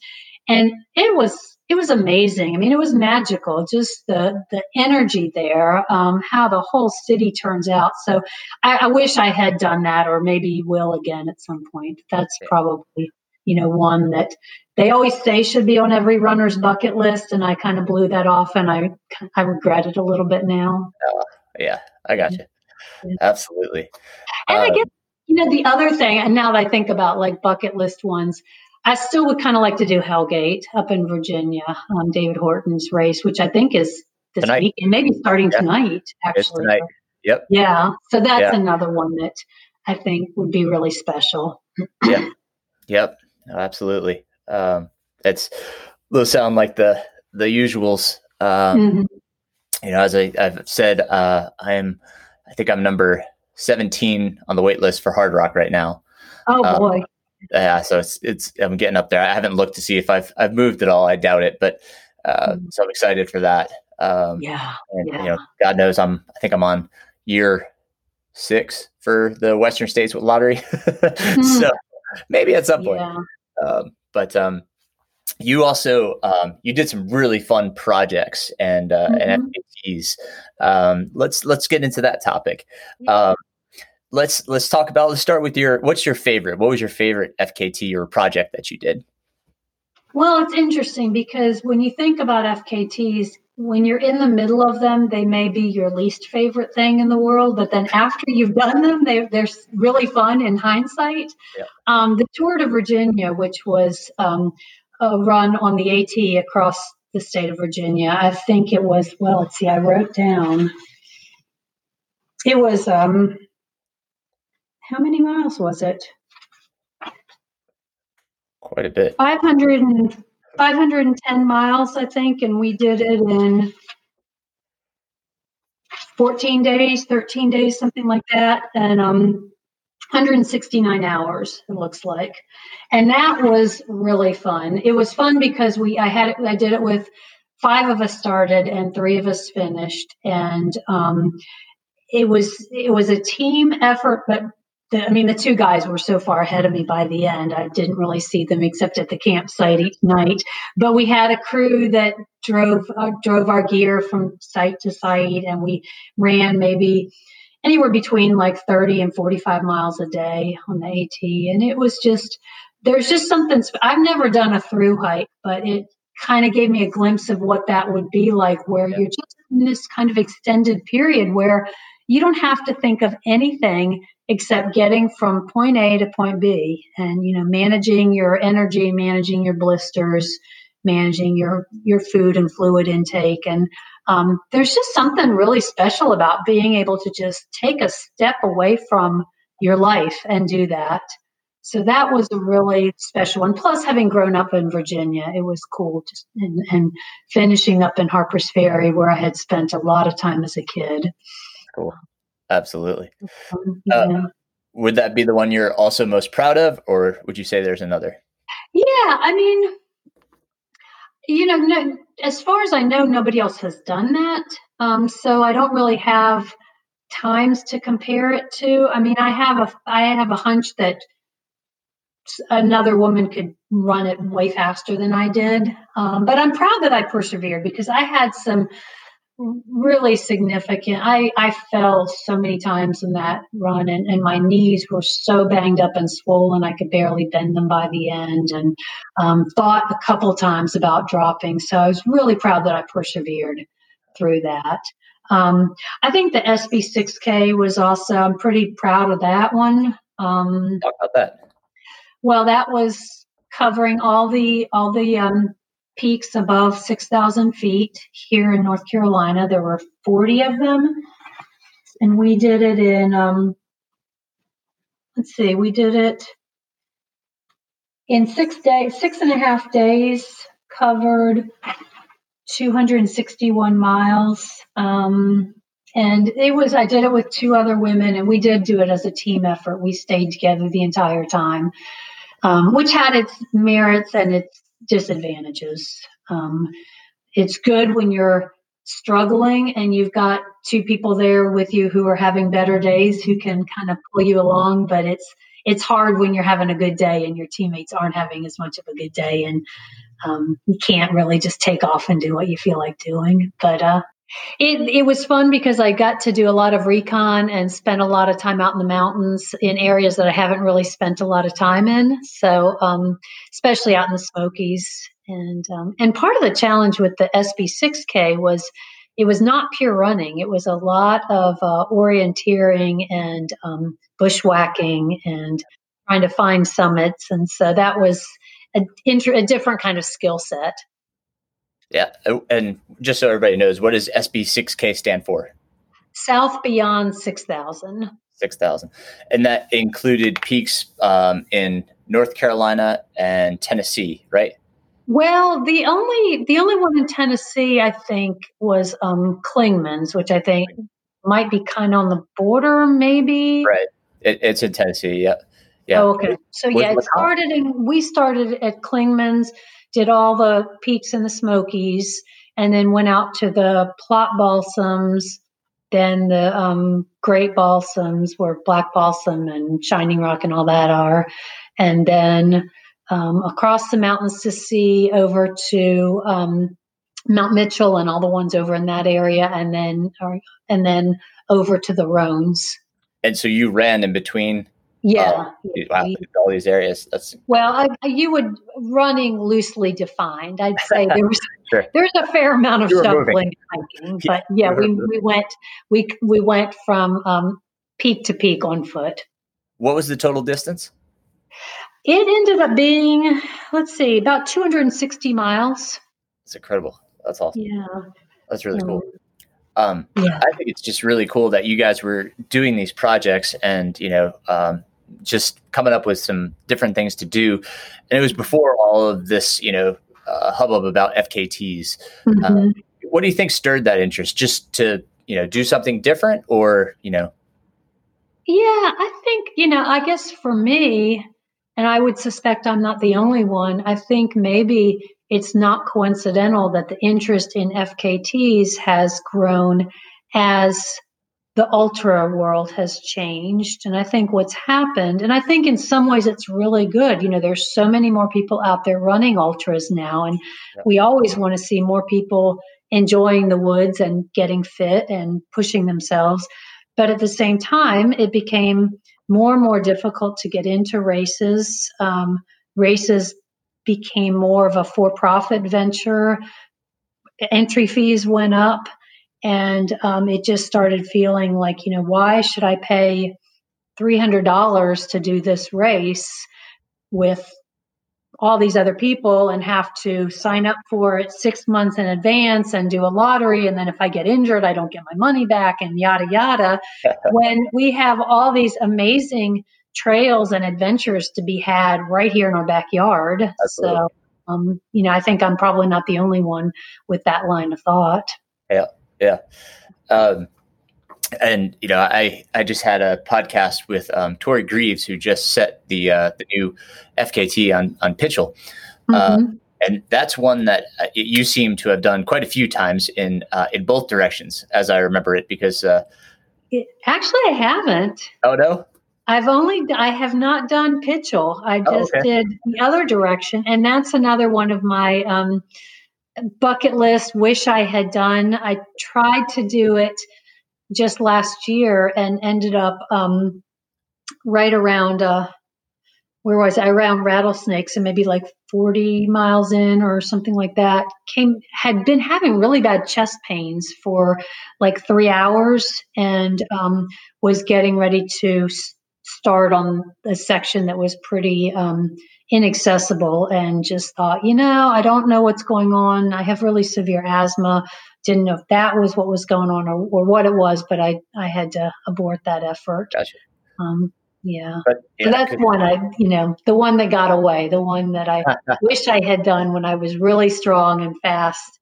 And it was it was amazing. I mean, it was magical. Just the the energy there, um, how the whole city turns out. So I, I, wish I had done that, or maybe will again at some point. That's probably you know one that they always say should be on every runner's bucket list, and I kind of blew that off, and I I regret it a little bit now. Uh, yeah, I got you. Yeah. Absolutely. And um, I guess you know the other thing, and now that I think about like bucket list ones, I still would kind of like to do Hellgate up in Virginia, um, David Horton's race, which I think is this tonight. week and maybe starting yeah. tonight, actually. Tonight. Yep. Yeah. So that's yeah. another one that I think would be really special. yeah. Yep. No, absolutely. Um, it's those sound like the the usuals. Um, mm-hmm. You know, as I, have said, uh, I am. I think I'm number 17 on the wait list for Hardrock right now. Oh um, boy yeah, so it's it's I'm getting up there. I haven't looked to see if I've I've moved at all. I doubt it, but uh, mm. so I'm excited for that. Um, yeah, and yeah. you know, God knows I'm. I think I'm on year six for the Western States with lottery. mm. So maybe at some point. Yeah. Um, but um, you also um, you did some really fun projects and uh, mm-hmm. and FKTs. Um, let's let's get into that topic. Yeah. Um, let's let's talk about let's start with your what's your favorite? What was your favorite fkt or project that you did? Well it's interesting because when you think about fkt's when you're in the middle of them they may be your least favorite thing in the world but then after you've done them they, they're really fun in hindsight. Yeah. um, the Tour de Virginia which was um, a run on the at across the state of virginia i think it was well let's see i wrote down it was um, how many miles was it? quite a bit. 500 and, 510 miles, I think, and we did it in 14 days, 13 days, something like that, and um, 169 hours. It looks like, and that was really fun. It was fun because we I had it, I did it with five of us started and three of us finished, and um, it was it was a team effort, but the, I mean, the two guys were so far ahead of me by the end. I didn't really see them except at the campsite each night. But we had a crew that drove uh, drove our gear from site to site, and we ran maybe anywhere between like 30 and 45 miles a day on the AT. And it was just there's just something. I've never done a through hike, but it kind of gave me a glimpse of what that would be like, where you're just in this kind of extended period where you don't have to think of anything except getting from point A to point B and you know managing your energy, managing your blisters, managing your your food and fluid intake and um, there's just something really special about being able to just take a step away from your life and do that. So that was a really special one. Plus, having grown up in Virginia, it was cool. Just and, and finishing up in Harper's Ferry, where I had spent a lot of time as a kid. Cool. Absolutely. Uh, would that be the one you're also most proud of, or would you say there's another? Yeah, I mean, you know, no, as far as I know, nobody else has done that. Um, so I don't really have times to compare it to. I mean, I have a I have a hunch that another woman could run it way faster than I did. Um, but I'm proud that I persevered because I had some really significant. I, I fell so many times in that run, and, and my knees were so banged up and swollen, I could barely bend them by the end, and um, thought a couple times about dropping. So I was really proud that I persevered through that. Um, I think the SB6K was also, I'm pretty proud of that one. Um, Talk about that. Well, that was covering all the all the um, peaks above 6,000 feet here in North Carolina. There were 40 of them. And we did it in, um, let's see, we did it in six days, six and a half days, covered 261 miles. Um, and it was, I did it with two other women, and we did do it as a team effort. We stayed together the entire time, um, which had its merits and its disadvantages. Um, it's good when you're struggling and you've got two people there with you who are having better days who can kind of pull you along but it's it's hard when you're having a good day and your teammates aren't having as much of a good day and um, you can't really just take off and do what you feel like doing but uh, it, it was fun because I got to do a lot of recon and spend a lot of time out in the mountains in areas that I haven't really spent a lot of time in. So, um, especially out in the Smokies. And, um, and part of the challenge with the SB6K was it was not pure running. It was a lot of uh, orienteering and um, bushwhacking and trying to find summits. And so that was a, a different kind of skill set. Yeah, and just so everybody knows, what does SB6K stand for? South Beyond 6000. 6,000. And that included peaks um, in North Carolina and Tennessee, right? Well, the only the only one in Tennessee, I think, was um, Clingmans, which I think might be kind of on the border, maybe. Right. It, it's in Tennessee. Yeah. Yeah. Oh, okay. So yeah, it started in. We started at Clingmans did all the peaks in the Smokies, and then went out to the Plott Balsams, then the um, great balsams where Black Balsam and Shining Rock and all that are, and then um, across the Mountains to Sea over to um, Mount Mitchell and all the ones over in that area, and then or, and then over to the Roans. And so you ran in between yeah. wow, all these areas. That's well, I, you would running loosely defined. I'd say there was sure. there's a fair amount of shuffling hiking, but yeah, we, we went we we went from um, peak to peak on foot. What was the total distance? It ended up being, let's see, about 260 miles. It's incredible. That's awesome. Yeah. That's really cool. Um, yeah. I think it's just really cool that you guys were doing these projects and, you know, um, just coming up with some different things to do. And it was before all of this, you know, uh, hubbub about FKTs. Mm-hmm. Uh, what do you think stirred that interest? Just to you know do something different, or you know? Yeah, I think you know. I guess for me, and I would suspect I'm not the only one. I think maybe it's not coincidental that the interest in FKTs has grown as the ultra world has changed. And I think what's happened, and I think in some ways it's really good. You know, there's so many more people out there running ultras now, and yep. we always want to see more people enjoying the woods and getting fit and pushing themselves. But at the same time, it became more and more difficult to get into races. Um, races became more of a for profit venture. Entry fees went up. And um, it just started feeling like, you know, why should I pay $300 to do this race with all these other people and have to sign up for it six months in advance and do a lottery. And then if I get injured, I don't get my money back and yada, yada. when we have all these amazing trails and adventures to be had right here in our backyard. Absolutely. So, um, you know, I think I'm probably not the only one with that line of thought. Yeah. Yeah. Um, and you know, I I just had a podcast with um, Tori Greaves, who just set the uh, the new FKT on on Pitchell, uh, mm-hmm. uh, and that's one that uh, you seem to have done quite a few times in uh, in both directions, as I remember it. Because uh, it, actually, I haven't. Oh no. I've only I have not done Pitchell. I oh, just oh, okay. did the other direction, and that's another one of my um, bucket list. Wish I had done. I tried to do it just last year and ended up um, right around uh, where was I around rattlesnakes and maybe like 40 miles in or something like that came had been having really bad chest pains for like three hours and um, was getting ready to start on a section that was pretty um, inaccessible and just thought you know i don't know what's going on i have really severe asthma didn't know if that was what was going on or, or what it was, but I, I had to abort that effort. Gotcha. Um, yeah. But, yeah, so that's one I, you know, the one that got away, the one that I wish I had done when I was really strong and fast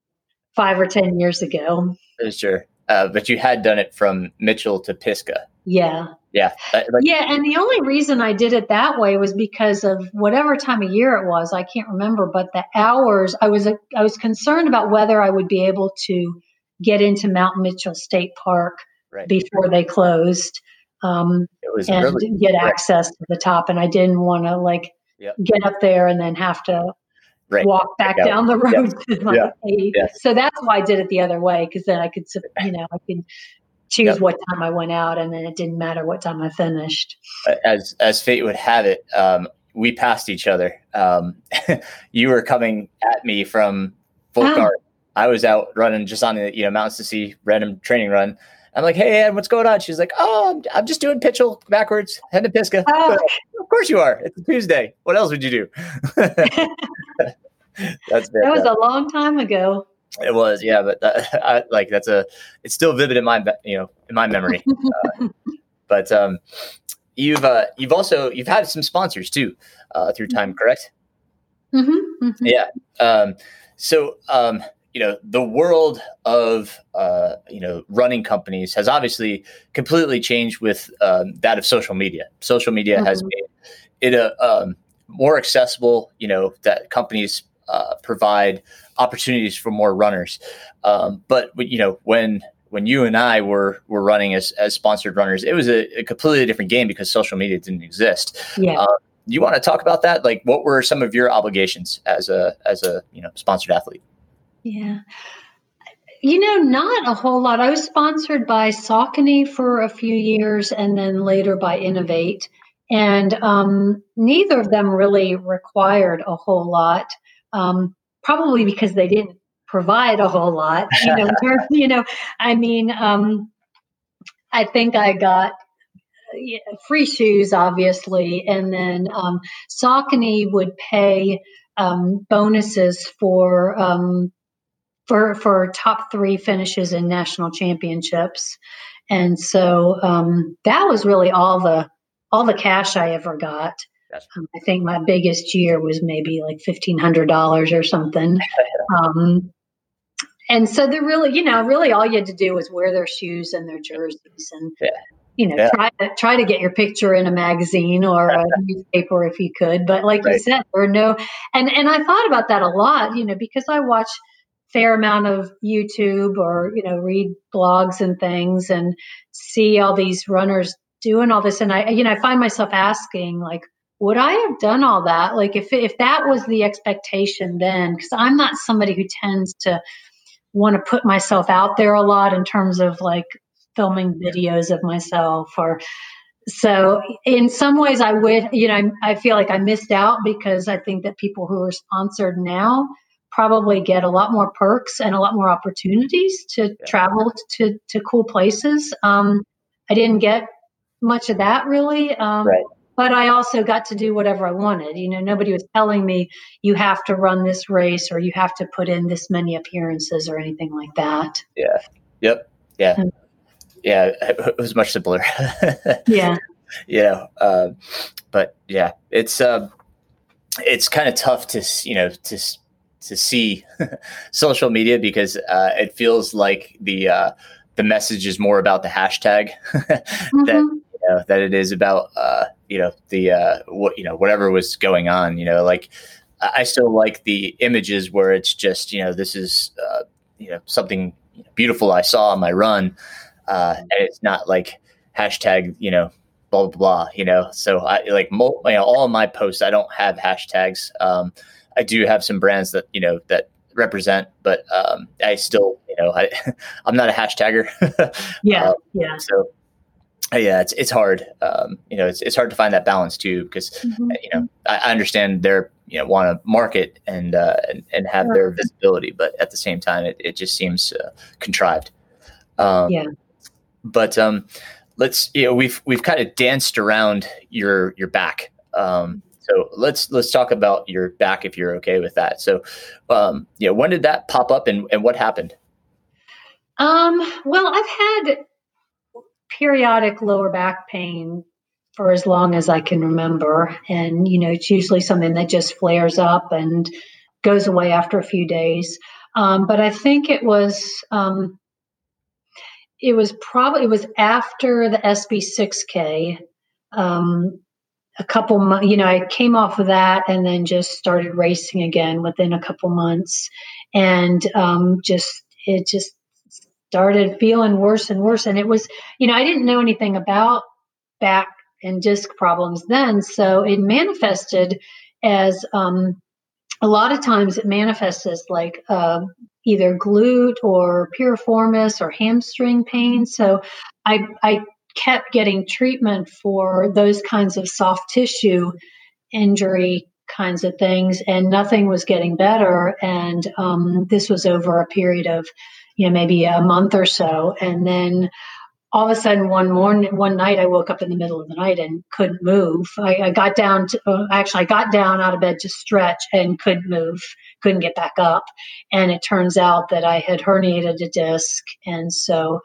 five or 10 years ago. Sure. Uh, but you had done it from Mitchell to Pisgah. Yeah. Yeah. Like, yeah. And the only reason I did it that way was because of whatever time of year it was. I can't remember, but the hours I was, I was concerned about whether I would be able to get into Mount Mitchell State Park right. before they closed. Um, and really get access to the top. And I didn't want to like yep. get up there and then have to right. walk back down the road yep. to my yeah. So that's why I did it the other way because then I could, you know, I could choose yep. what time I went out, and then it didn't matter what time I finished. As as fate would have it, um, we passed each other. Um, you were coming at me from full oh. I was out running just on the you know Mountains to Sea random training run. I'm like, hey, Anne, what's going on? She's like, oh, I'm, I'm just doing Pitchell backwards, head to Pisgah. Oh. of course you are. It's a Tuesday. What else would you do? That's that was a long time ago. It was, yeah, but that, I, like that's a it's still vivid in my you know in my memory. uh, but um, you've uh, you've also you've had some sponsors too uh, through time, correct? Mm-hmm, mm-hmm. Yeah. Um, so um, you know the world of uh, you know running companies has obviously completely changed with um, that of social media. Social media mm-hmm. has made it a um, more accessible. You know that companies uh, provide opportunities for more runners. Um, but you know, when when you and I were were running as as sponsored runners, it was a, a completely different game because social media didn't exist. Yeah. Uh, you want to talk about that? Like, what were some of your obligations as a as a you know sponsored athlete? Yeah. You know, not a whole lot. I was sponsored by Saucony for a few years and then later by Inov-8. And um, neither of them really required a whole lot um, probably because they didn't provide a whole lot. You know, you know I mean, um, I think I got free shoes, obviously, and then um, Saucony would pay um, bonuses for um, for for top three finishes in national championships, and so um, that was really all the all the cash I ever got. Um, I think my biggest year was maybe like fifteen hundred dollars or something. Um, and so they're really, you know, really all you had to do was wear their shoes and their jerseys, and yeah. you know, yeah. try to try to get your picture in a magazine or a newspaper if you could. But like right. you said, there were no, and and I thought about that a lot, you know, because I watch fair amount of YouTube or you know read blogs and things and see all these runners doing all this and I you know I find myself asking like would I have done all that like if if that was the expectation then cuz I'm not somebody who tends to want to put myself out there a lot in terms of like filming videos of myself or so in some ways i would you know I, I, feel like i missed out because i think that people who are sponsored now probably get a lot more perks and a lot more opportunities to yeah. travel to, to cool places um, i didn't get much of that really um, right. But i also got to do whatever i wanted. You know nobody was telling me you have to run this race or you have to put in this many appearances or anything like that. Yeah. Yep. Yeah. Um, yeah it was much simpler. Yeah. You know uh, but yeah it's uh, it's kind of tough to you know to to see social media because uh, it feels like the uh, the message is more about the hashtag mm-hmm. you know, that it is about uh, you know the uh, what you know whatever was going on. You know, like I still like the images where it's just you know this is uh, you know something beautiful I saw on my run, uh, and it's not like hashtag you know blah blah blah. You know, so I like mo- you know, all of my posts I don't have hashtags. Um, I do have some brands that you know that represent, but um, I still, you know, I, I'm not a hashtagger. yeah, um, yeah. So yeah, it's it's hard. Um, you know, it's it's hard to find that balance too because mm-hmm. you know I, I, understand they're you know want to market and, uh, and and have sure. their visibility, but at the same time, it, it just seems uh, contrived. Um, yeah. But um, let's you know we've we've kind of danced around your your back. Um, so let's let's talk about your back if you're okay with that. So, um, you know, when did that pop up and, and what happened? Um, well, I've had periodic lower back pain for as long as I can remember, and you know, it's usually something that just flares up and goes away after a few days. Um, but I think it was um, it was probably it was after the SB6K. Um, a couple months, you know, I came off of that and then just started racing again within a couple months. And um, just, it just started feeling worse and worse. And it was, you know, I didn't know anything about back and disc problems then. So it manifested as um, a lot of times it manifests as like uh, either glute or piriformis or hamstring pain. So I, I kept getting treatment for those kinds of soft tissue injury kinds of things, and nothing was getting better. And um, this was over a period of, you know, maybe a month or so. And then all of a sudden, one morning, one night, I woke up in the middle of the night and couldn't move. I, I got down to, uh, actually, I got down out of bed to stretch and couldn't move, couldn't get back up. And it turns out that I had herniated a disc. And so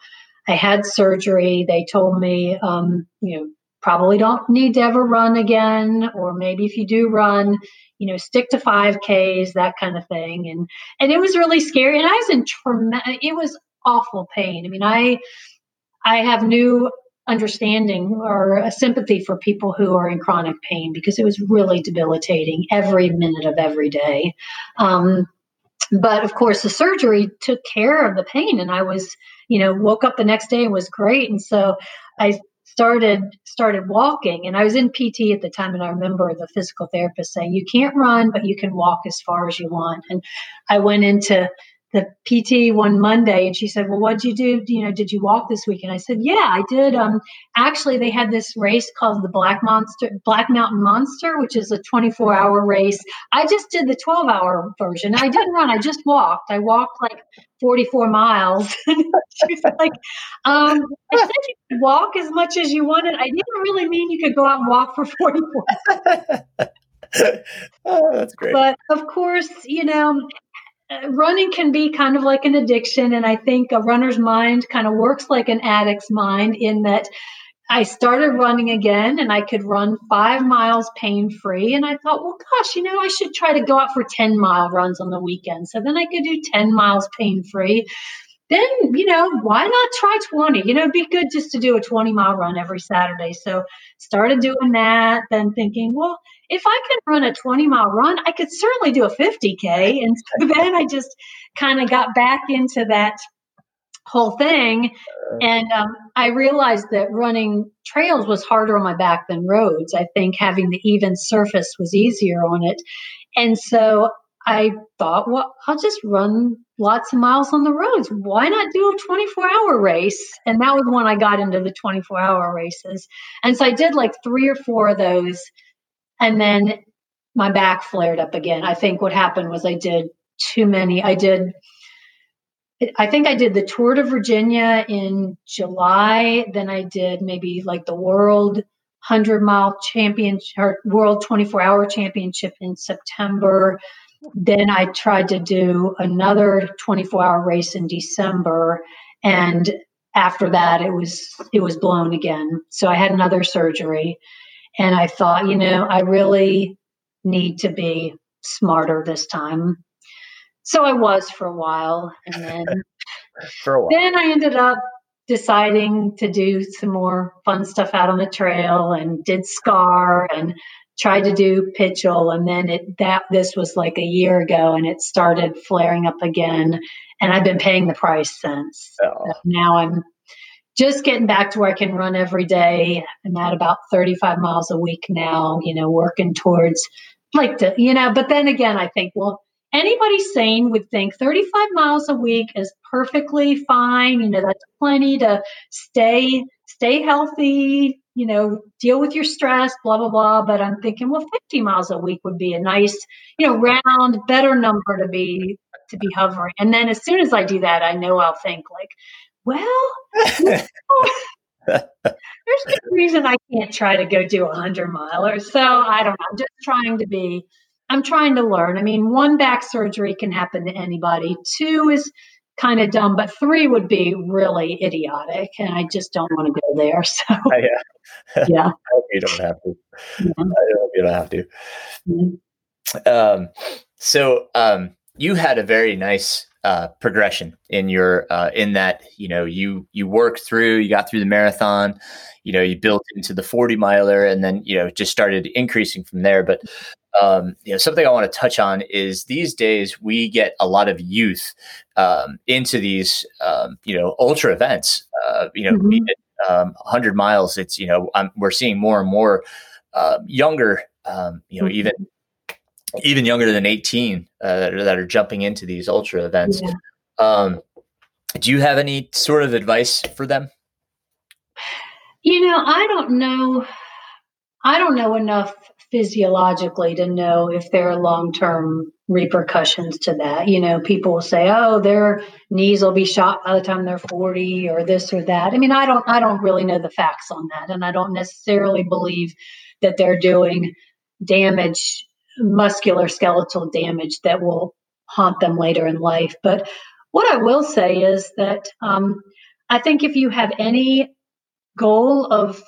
I had surgery. They told me, um, you know, probably don't need to ever run again, or maybe if you do run, you know, stick to 5Ks, that kind of thing. And and it was really scary. And I was in traumatic. It was awful pain. I mean, I I have new understanding or a sympathy for people who are in chronic pain because it was really debilitating every minute of every day. Um, but of course, the surgery took care of the pain, and I was you know, woke up the next day and was great. And so I started started walking and I was in PT at the time and I remember the physical therapist saying you can't run but you can walk as far as you want and I went into the PT one Monday and she said, Well, what'd you do? You know, did you walk this week? And I said, Yeah, I did. Um, actually, they had this race called the Black Monster, Black Mountain Monster, which is a 24 hour race. I just did the 12 hour version. I didn't run, I just walked. I walked like 44 miles. She's like, um, I said you could walk as much as you wanted. I didn't really mean you could go out and walk for 44 oh, that's great. But of course, you know, running can be kind of like an addiction and i think a runner's mind kind of works like an addict's mind in that I started running again and I could run five miles pain free. And I thought, well, gosh, you know, I should try to go out for 10 mile runs on the weekend. So then I could do 10 miles pain free. Then, you know, why not try 20? You know, it'd be good just to do a 20 mile run every Saturday. So started doing that, then thinking, well, if I can run a 20 mile run, I could certainly do a 50K. And so then I just kind of got back into that whole thing. And um, I realized that running trails was harder on my back than roads. I think having the even surface was easier on it. And so I thought, well, I'll just run lots of miles on the roads. Why not do a 24 hour race? And that was when I got into the 24 hour races. And so I did like three or four of those. And then my back flared up again. I think what happened was I did too many. I did I think I did the Tour de Virginia in July. Then I did maybe like the World 100 mile championship or World 24 hour championship in September. Then I tried to do another 24 hour race in December. And after that, it was it was blown again. So I had another surgery, and I thought, you know, I really need to be smarter this time. So I was for a while, and then for a while. then I ended up deciding to do some more fun stuff out on the trail, and did Scar and tried to do Pitchell, and then it that this was like a year ago, and it started flaring up again, and I've been paying the price since. Oh. Now I'm just getting back to where I can run every day. I'm at about 35 miles a week now, you know, working towards like to, you know, but then again, I think, well, anybody sane would think 35 miles a week is perfectly fine. You know, that's plenty to stay stay healthy, you know, deal with your stress, blah blah blah. But I'm thinking, well, 50 miles a week would be a nice, you know, round, better number to be to be hovering. And then as soon as I do that, I know I'll think like, well, there's no reason I can't try to go do a hundred miler. So I don't know. I'm just trying to be I'm trying to learn. I mean, one back surgery can happen to anybody. Two is kind of dumb, but three would be really idiotic, and I just don't want to go there. So yeah, yeah, I hope you don't have to. Yeah. I hope you don't have to. Mm-hmm. Um, so um, you had a very nice uh, progression in your uh, in that you know you you worked through you got through the marathon you know you built into the 40 miler and then you know just started increasing from there but um, you know, something I want to touch on is these days we get a lot of youth um, into these, um, you know, ultra events. Uh, you know, mm-hmm. um, 100 miles. It's you know, I'm, we're seeing more and more uh, younger, um, you know, mm-hmm. even even younger than 18 uh, that, are, that are jumping into these ultra events. Yeah. Um, do you have any sort of advice for them? You know, I don't know. I don't know enough physiologically to know if there are long term repercussions to that. You know, people will say, "Oh, their knees will be shot by the time they're 40 or this or that." I mean, I don't I don't really know the facts on that and I don't necessarily believe that they're doing damage muscular skeletal damage that will haunt them later in life. But what I will say is that um, I think if you have any goal of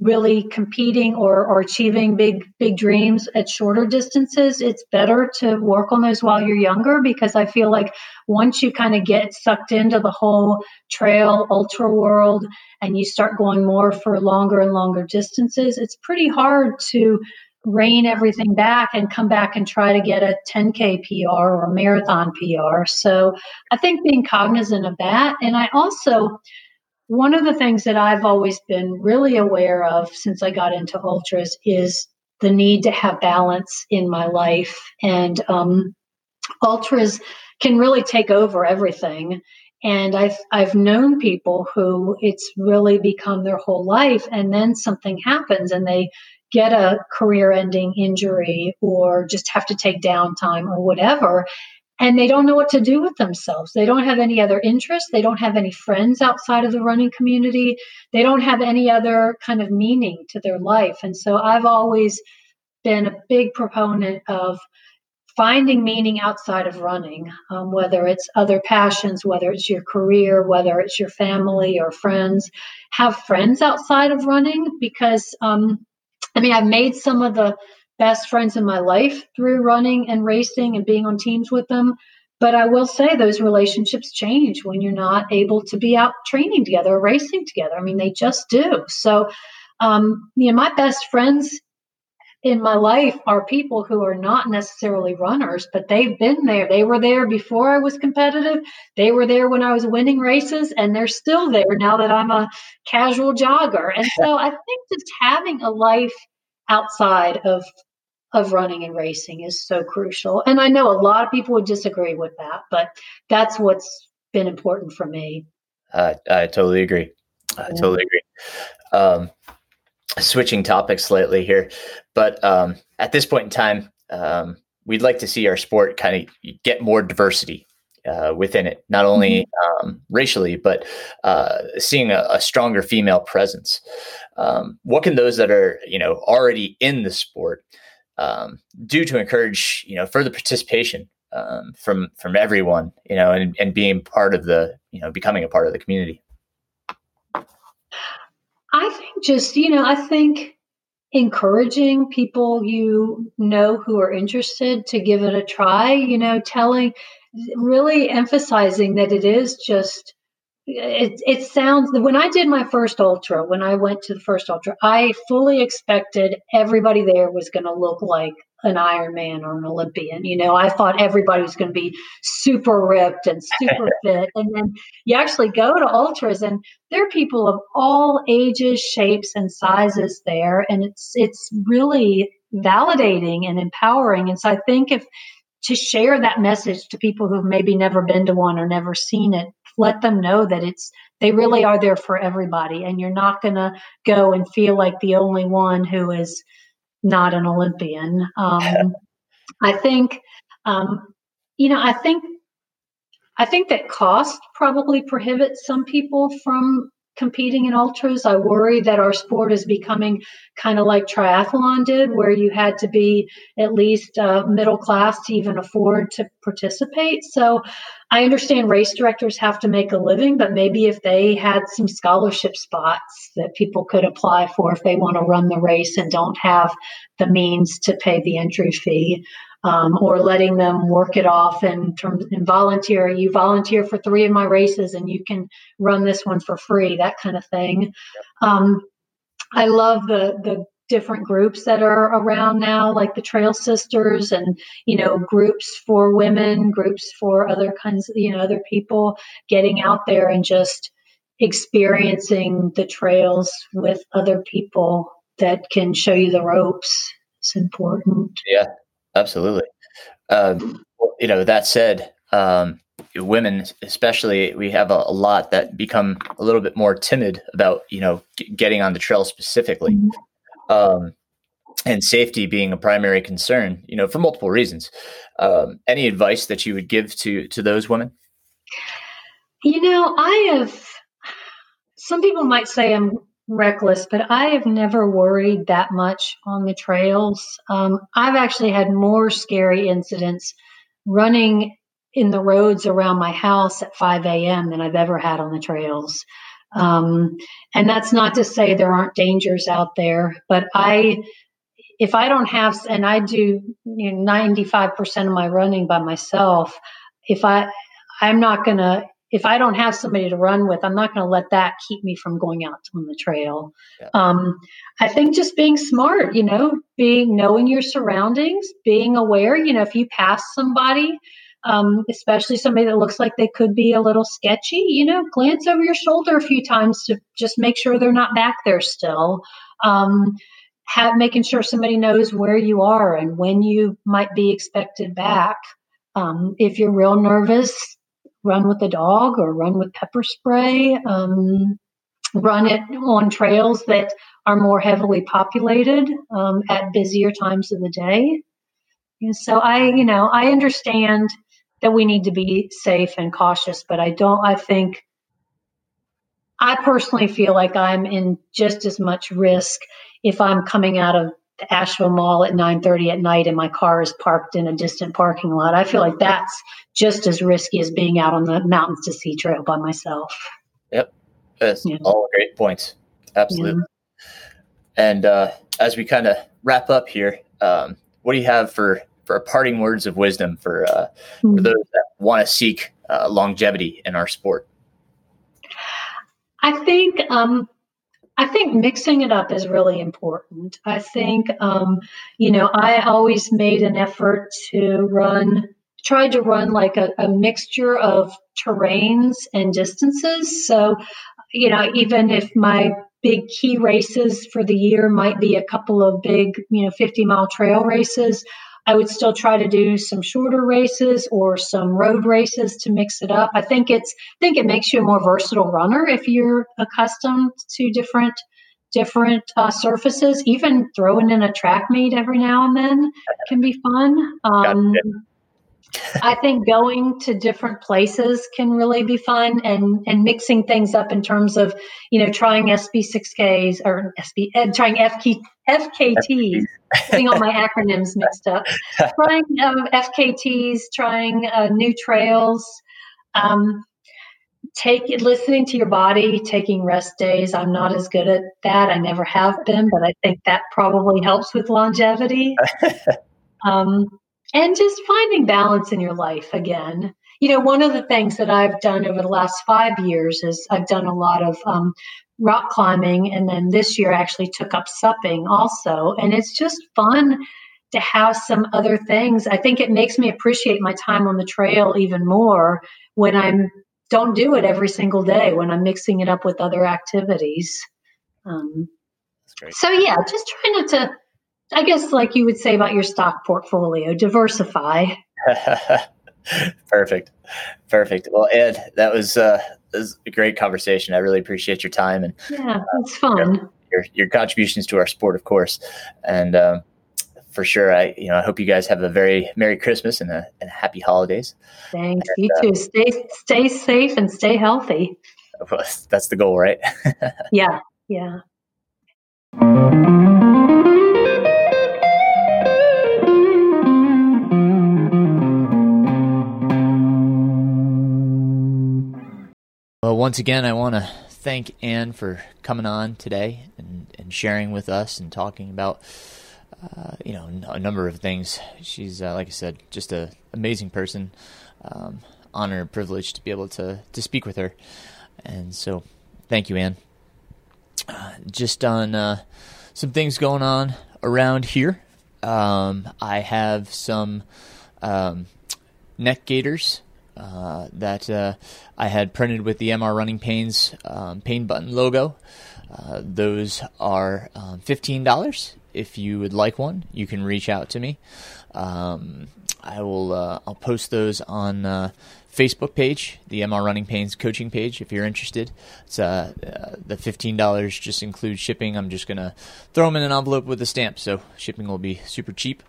really competing or, or achieving big big dreams at shorter distances it's better to work on those while you're younger because i feel like once you kind of get sucked into the whole trail ultra world and you start going more for longer and longer distances it's pretty hard to rein everything back and come back and try to get a 10k pr or a marathon pr so i think being cognizant of that and i also one of the things that I've always been really aware of since I got into ultras is the need to have balance in my life. And um, ultras can really take over everything. And I've I've known people who it's really become their whole life, and then something happens, and they get a career-ending injury, or just have to take downtime, or whatever, and they don't know what to do with themselves. They don't have any other interests. They don't have any friends outside of the running community. They don't have any other kind of meaning to their life. And so I've always been a big proponent of finding meaning outside of running, um, whether it's other passions, whether it's your career, whether it's your family or friends. Have friends outside of running because, um, I mean, I've made some of the best friends in my life through running and racing and being on teams with them. But I will say those relationships change when you're not able to be out training together or racing together. I mean, they just do. So, um, you know, my best friends in my life are people who are not necessarily runners, but they've been there. They were there before I was competitive. They were there when I was winning races, and they're still there now that I'm a casual jogger. And so I think just having a life outside of of running and racing is so crucial. And I know a lot of people would disagree with that, but that's what's been important for me. Uh, I totally agree. I yeah. totally agree. Um, switching topics slightly here, but um, at this point in time, um, we'd like to see our sport kind of get more diversity uh, within it, not only mm-hmm. um, racially, but uh, seeing a, a, stronger female presence. Um, what can those that are you know already in the sport um, do to encourage you know further participation um, from from everyone, you know, and, and being part of the you know becoming a part of the community? I think just, you know, I think encouraging people you know who are interested to give it a try, you know, telling, really emphasizing that it is just it, it sounds when I did my first ultra, when I went to the first ultra, I fully expected everybody there was going to look like an Ironman or an Olympian. You know, I thought everybody was going to be super ripped and super fit. And then you actually go to ultras and there are people of all ages, shapes, and sizes there. And it's it's really validating and empowering. And so I think if to share that message to people who've maybe never been to one or never seen it, let them know that it's they really are there for everybody and you're not going to go and feel like the only one who is not an Olympian. Um, I think, um, you know, I think, I think that cost probably prohibits some people from competing in ultras. I worry that our sport is becoming kind of like triathlon did, where you had to be at least uh, middle class to even afford to participate. So I understand race directors have to make a living, but maybe if they had some scholarship spots that people could apply for if they want to run the race and don't have the means to pay the entry fee um, or letting them work it off in terms in volunteer. You volunteer for three of my races, and you can run this one for free. That kind of thing. Um, I love the the different groups that are around now like the trail sisters and you know groups for women groups for other kinds you know other people getting out there and just experiencing the trails with other people that can show you the ropes it's important yeah Absolutely. Um, you know, that said, um, women, especially, we have a, a, lot that become a little bit more timid about, you know, g- getting on the trail specifically. Mm-hmm. Um, and safety being a primary concern, you know, for multiple reasons. Um, any advice that you would give to to those women? You know, I have. Some people might say I'm reckless, but I have never worried that much on the trails. Um, I've actually had more scary incidents running in the roads around my house at 5 a.m. than I've ever had on the trails. Um, and that's not to say there aren't dangers out there, but I, if I don't have, and I do you know, 95% of my running by myself, if I, I'm not going to if I don't have somebody to run with, I'm not going to let that keep me from going out on the trail. Yeah. Um, I think just being smart, you know, being knowing your surroundings, being aware. You know, if you pass somebody, um, especially somebody that looks like they could be a little sketchy, you know, glance over your shoulder a few times to just make sure they're not back there still. Um, have, making sure somebody knows where you are and when you might be expected back. Um, if you're real nervous, run with a dog or run with pepper spray, um, run it on trails that are more heavily populated um, at busier times of the day. And so I, you know, I understand that we need to be safe and cautious, but I don't, I think, I personally feel like I'm in just as much risk if I'm coming out of the Asheville Mall at 9:30 at night and my car is parked in a distant parking lot. I feel like that's just as risky as being out on the mountains to sea trail by myself. Yep, that's yeah. all great points. Absolutely. Yeah. And uh, as we kind of wrap up here, um, what do you have for for parting words of wisdom for, uh, mm-hmm. for those that want to seek uh, longevity in our sport? I think um, I think mixing it up is really important. I think, um, you know, I always made an effort to run, tried to run like a, a mixture of terrains and distances. So, you know, even if my big key races for the year might be a couple of big, you know, 50 mile trail races, I would still try to do some shorter races or some road races to mix it up. I think it's I think it makes you a more versatile runner if you're accustomed to different different uh, surfaces. Even throwing in a track meet every now and then can be fun. Um, I think going to different places can really be fun and and mixing things up in terms of you know trying SB6Ks or SB uh, trying FK, FKTs, getting all my acronyms mixed up. trying um, FKTs, trying uh, new trails. Um, take listening to your body, taking rest days. I'm not as good at that. I never have been, but I think that probably helps with longevity. um, and just finding balance in your life again. You know, one of the things that I've done over the last five years is I've done a lot of um, rock climbing, and then this year I actually took up supping also, and it's just fun to have some other things. I think it makes me appreciate my time on the trail even more when I'm don't do it every single day when I'm mixing it up with other activities. Um, so yeah, just try not to I guess, like you would say about your stock portfolio, diversify. Perfect, perfect. Well, Ed, that was, uh, that was a great conversation. I really appreciate your time and yeah, it's fun. Your, your contributions to our sport, of course, and um, for sure. I you know I hope you guys have a very merry Christmas and a, and happy holidays. Thanks. And, you uh, too. stay stay safe and stay healthy. That's the goal, right? yeah. Yeah. Once again, I want to thank Anne for coming on today and, and sharing with us and talking about, uh, you know, a number of things. She's, uh, like I said, just an amazing person. Um, honor and privilege to be able to, to speak with her. And so, thank you, Anne. Uh, just on uh, some things going on around here. Um, I have some um, neck gaiters uh, that uh, I had printed with the MR Running Pains um, pain button logo. Uh, those are um, $15. If you would like one, you can reach out to me. Um, I will. Uh, I'll post those on uh, Facebook page, the MR Running Pains coaching page, if you're interested. It's uh, the fifteen dollars just includes shipping. I'm just gonna throw them in an envelope with a stamp, so shipping will be super cheap.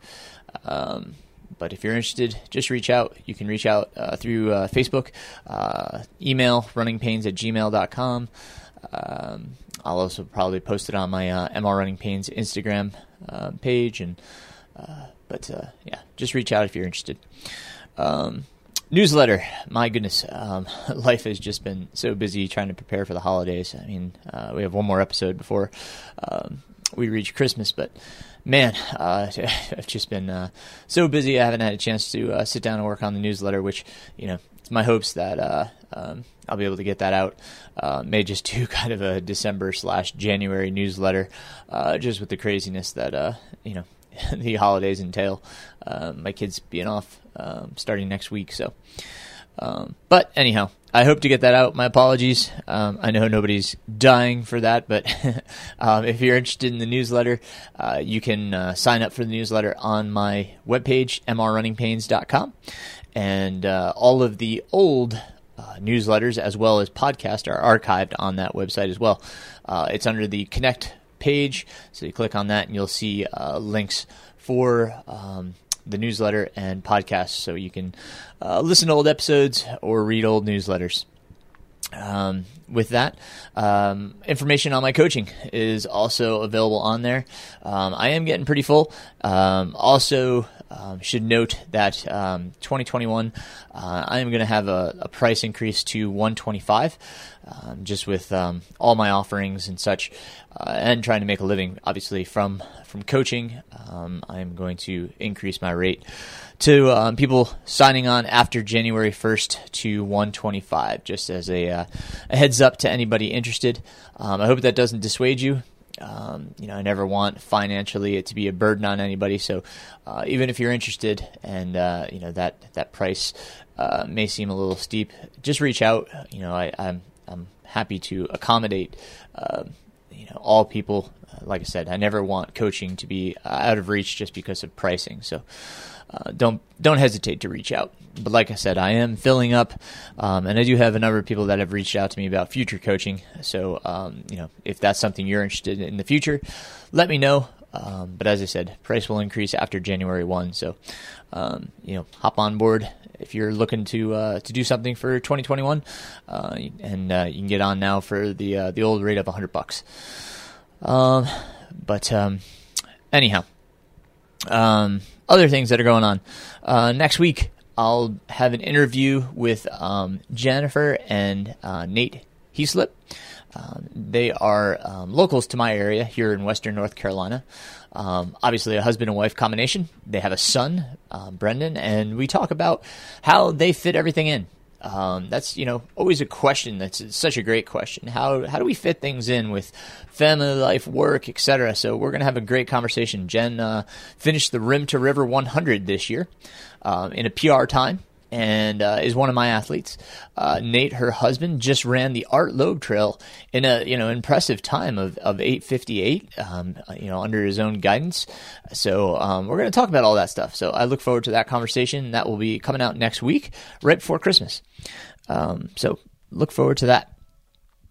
Um, but if you're interested, just reach out. You can reach out uh, through uh, Facebook, uh, email runningpains at gmail.com. Um, I'll also probably post it on my uh, MR Running Pains Instagram uh, page. And uh, But yeah, just reach out if you're interested. Um, newsletter. My goodness, um, life has just been so busy trying to prepare for the holidays. I mean, we have one more episode before um, we reach Christmas, but man, uh, I've just been uh, so busy. I haven't had a chance to uh, sit down and work on the newsletter, which you know, it's my hopes that uh, um, I'll be able to get that out. Uh, may just do kind of a December slash January newsletter, uh, just with the craziness that you know the holidays entail. my kids being off um, starting next week, so. Um, but anyhow, I hope to get that out. My apologies. Um, I know nobody's dying for that, but um, if you're interested in the newsletter, uh, you can uh, sign up for the newsletter on my webpage, mrrunningpains.com. And uh, all of the old uh, newsletters as well as podcasts are archived on that website as well. Uh, it's under the Connect page, so you click on that and you'll see uh, links for um, the newsletter and podcast, so you can uh, listen to old episodes or read old newsletters. um, with that, um, information on my coaching is also available on there. Um, I am getting pretty full. Um, also, um, should note that um, 2021, uh, I am going to have a, a, price increase to 125, um, just with all my offerings and such, uh, and trying to make a living, obviously from from coaching. I'm going to increase my rate to um, people signing on after January 1st to 125, just as a, uh, a heads up to anybody interested. Um, I hope that doesn't dissuade you. Um, you know, I never want financially it to be a burden on anybody. So, uh, even if you're interested and uh, you know that that price uh, may seem a little steep, just reach out. You know, I, am I'm, I'm happy to accommodate. Um, you know, all people. like I said, I never want coaching to be out of reach just because of pricing. So, uh, don't don't hesitate to reach out. But like I said, I am filling up, um, and I do have a number of people that have reached out to me about future coaching. So um, you know, if that's something you're interested in, in the future, let me know. Um, but as I said, price will increase after January one. So um, you know, hop on board if you're looking to uh, to do something for 2021, uh, and uh, you can get on now for the uh, the old rate of 100 bucks. Um, but um, anyhow, other things that are going on. Uh, next week, I'll have an interview with um, Jennifer and uh, Nate Heaslip. Um, they are um, locals to my area here in Western North Carolina. Um, obviously, a husband and wife combination. They have a son, um, Brendan, and we talk about how they fit everything in. Um, that's you know always a question. That's such a great question. How how do we fit things in with family life, work, etc. So we're gonna have a great conversation. Jen uh, finished the Rim to River 100 this year um, in a PR time and uh, is one of my athletes. Uh, Nate, her husband, just ran the Art Loeb Trail in a you know impressive time of of eight fifty eight. Um, you know, under his own guidance. So um, we're going to talk about all that stuff. So I look forward to that conversation. That will be coming out next week, right before Christmas. Um, so look forward to that.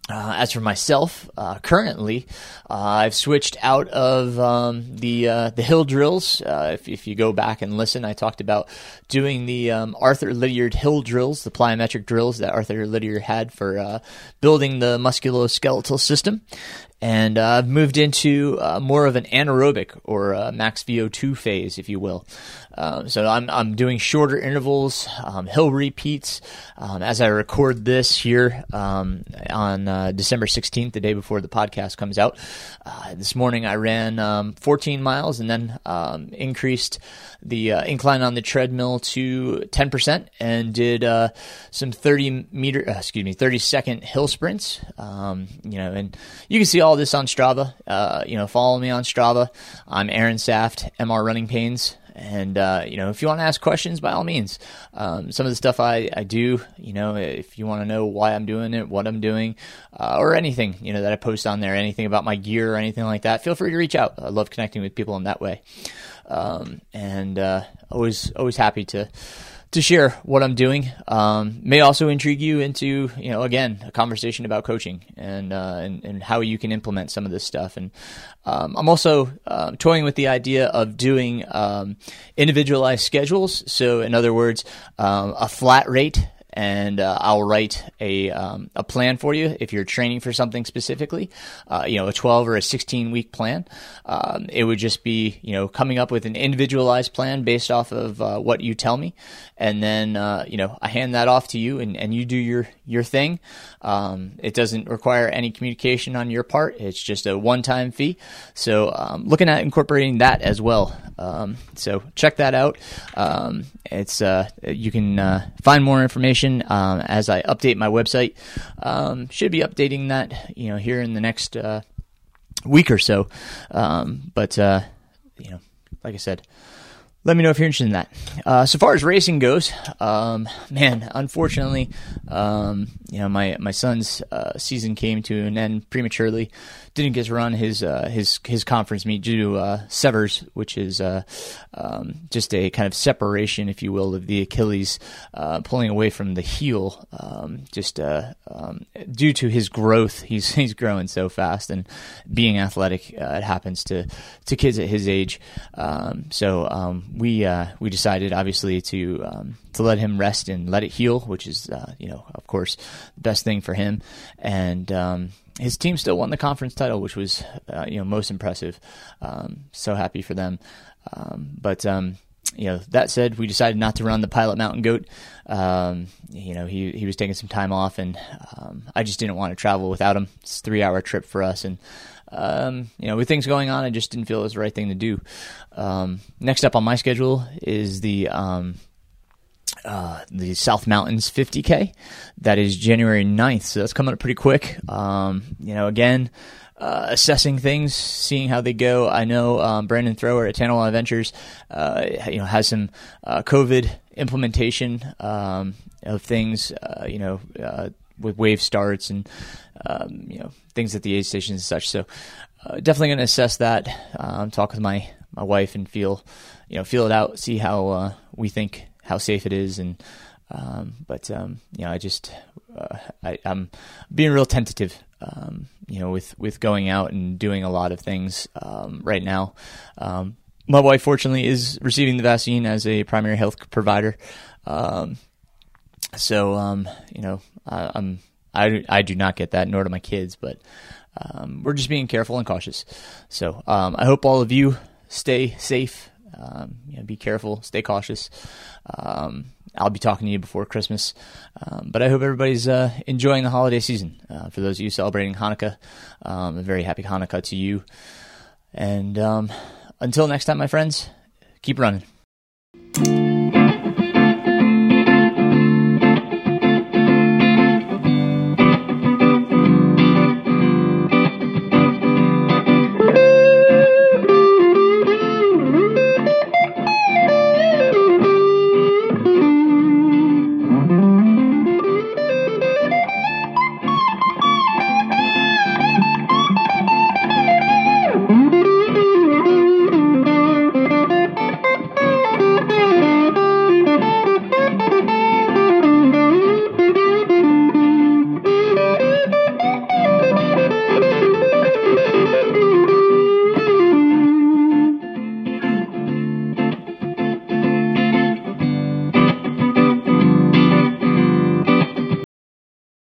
Uh, as for myself, uh, currently, uh, I've switched out of um, the uh, the hill drills. Uh, if, if you go back and listen, I talked about doing the um, Arthur Lydiard hill drills, the plyometric drills that Arthur Lydiard had for uh, building the musculoskeletal system and I've moved into more of an anaerobic or max VO2 phase, if you will. Um, so I'm I'm doing shorter intervals, um, hill repeats. Um, as I record this here um, on uh, December 16th, the day before the podcast comes out, uh, this morning I ran um, 14 miles and then um, increased the uh, incline on the treadmill to 10% and did some 30 meter, excuse me, 30 second hill sprints. you know, and you can see all this on Strava. you know, follow me on Strava. I'm Aaron Saft, MR Running Pains. And, uh, you know, if you want to ask questions, by all means. Um, some of the stuff I, I do, you know, if you want to know why I'm doing it, what I'm doing, uh, or anything, you know, that I post on there, anything about my gear or anything like that, feel free to reach out. I love connecting with people in that way. Um, and uh, always, always happy to to share what I'm doing. Um, may also intrigue you into, you know, again, a conversation about coaching and, uh, and, and how you can implement some of this stuff. And um, I'm also uh, toying with the idea of doing um, individualized schedules. So, in other words, um, a flat rate and uh, I'll write a um, a plan for you if you're training for something specifically. Uh, you know, a 12 or a 16 week plan. Um, it would just be you know coming up with an individualized plan based off of uh, what you tell me, and then uh, you know I hand that off to you, and, and you do your your thing. Um, it doesn't require any communication on your part. It's just a one time fee. So um, looking at incorporating that as well. Um, so check that out. Um, it's uh, you can uh, find more information um, as I update my website. Um, should be updating that you know here in the next uh, week or so. Um, but uh, you know, like I said. Let me know if you're interested in that. Uh, so far as racing goes, um, man, unfortunately, um, you know, my my son's uh, season came to an end prematurely didn't get to run his uh, his his conference meet due to uh, Sever's, which is uh, um, just a kind of separation, if you will, of the Achilles uh, pulling away from the heel. Um, just uh, um, due to his growth, he's he's growing so fast, and being athletic, uh, it happens to to kids at his age. Um, so um, we we decided, obviously, to to let him rest and let it heal, which is you know, of course, the best thing for him, and his team still won the conference title, which was uh, you know most impressive. Um, so happy for them. Um, but um, you know that said, we decided not to run the Pilot Mountain Goat. Um, you know he he was taking some time off, and um, I just didn't want to travel without him. It's a three hour trip for us, and um, you know with things going on, I just didn't feel it was the right thing to do. next up on my schedule is the uh, the South Mountains 50K. That is January 9th, so that's coming up pretty quick. Um, you know, again, uh, assessing things, seeing how they go. I know um, Brandon Thrower at Tanawha Adventures, uh, you know, has some uh, COVID implementation um, of things. Uh, you know, uh, with wave starts and um, you know things at the aid stations and such. So, definitely going to assess that. Um, talk with my my wife and feel you know feel it out, see how we think how safe it is, and um, but um, you know, I just uh, I, am being real tentative. Um, you know, with with going out and doing a lot of things um, right now. Um, my wife, fortunately, is receiving the vaccine as a primary health provider. Um, so you know, I, I'm I, I do not get that, nor do my kids, but we're just being careful and cautious. So I hope all of you stay safe um, you know, be careful, stay cautious. Um, I'll be talking to you before Christmas, um, but I hope everybody's uh, enjoying the holiday season. Uh, for those of you celebrating Hanukkah, um, a very happy Hanukkah to you. And um, until next time, my friends, keep running.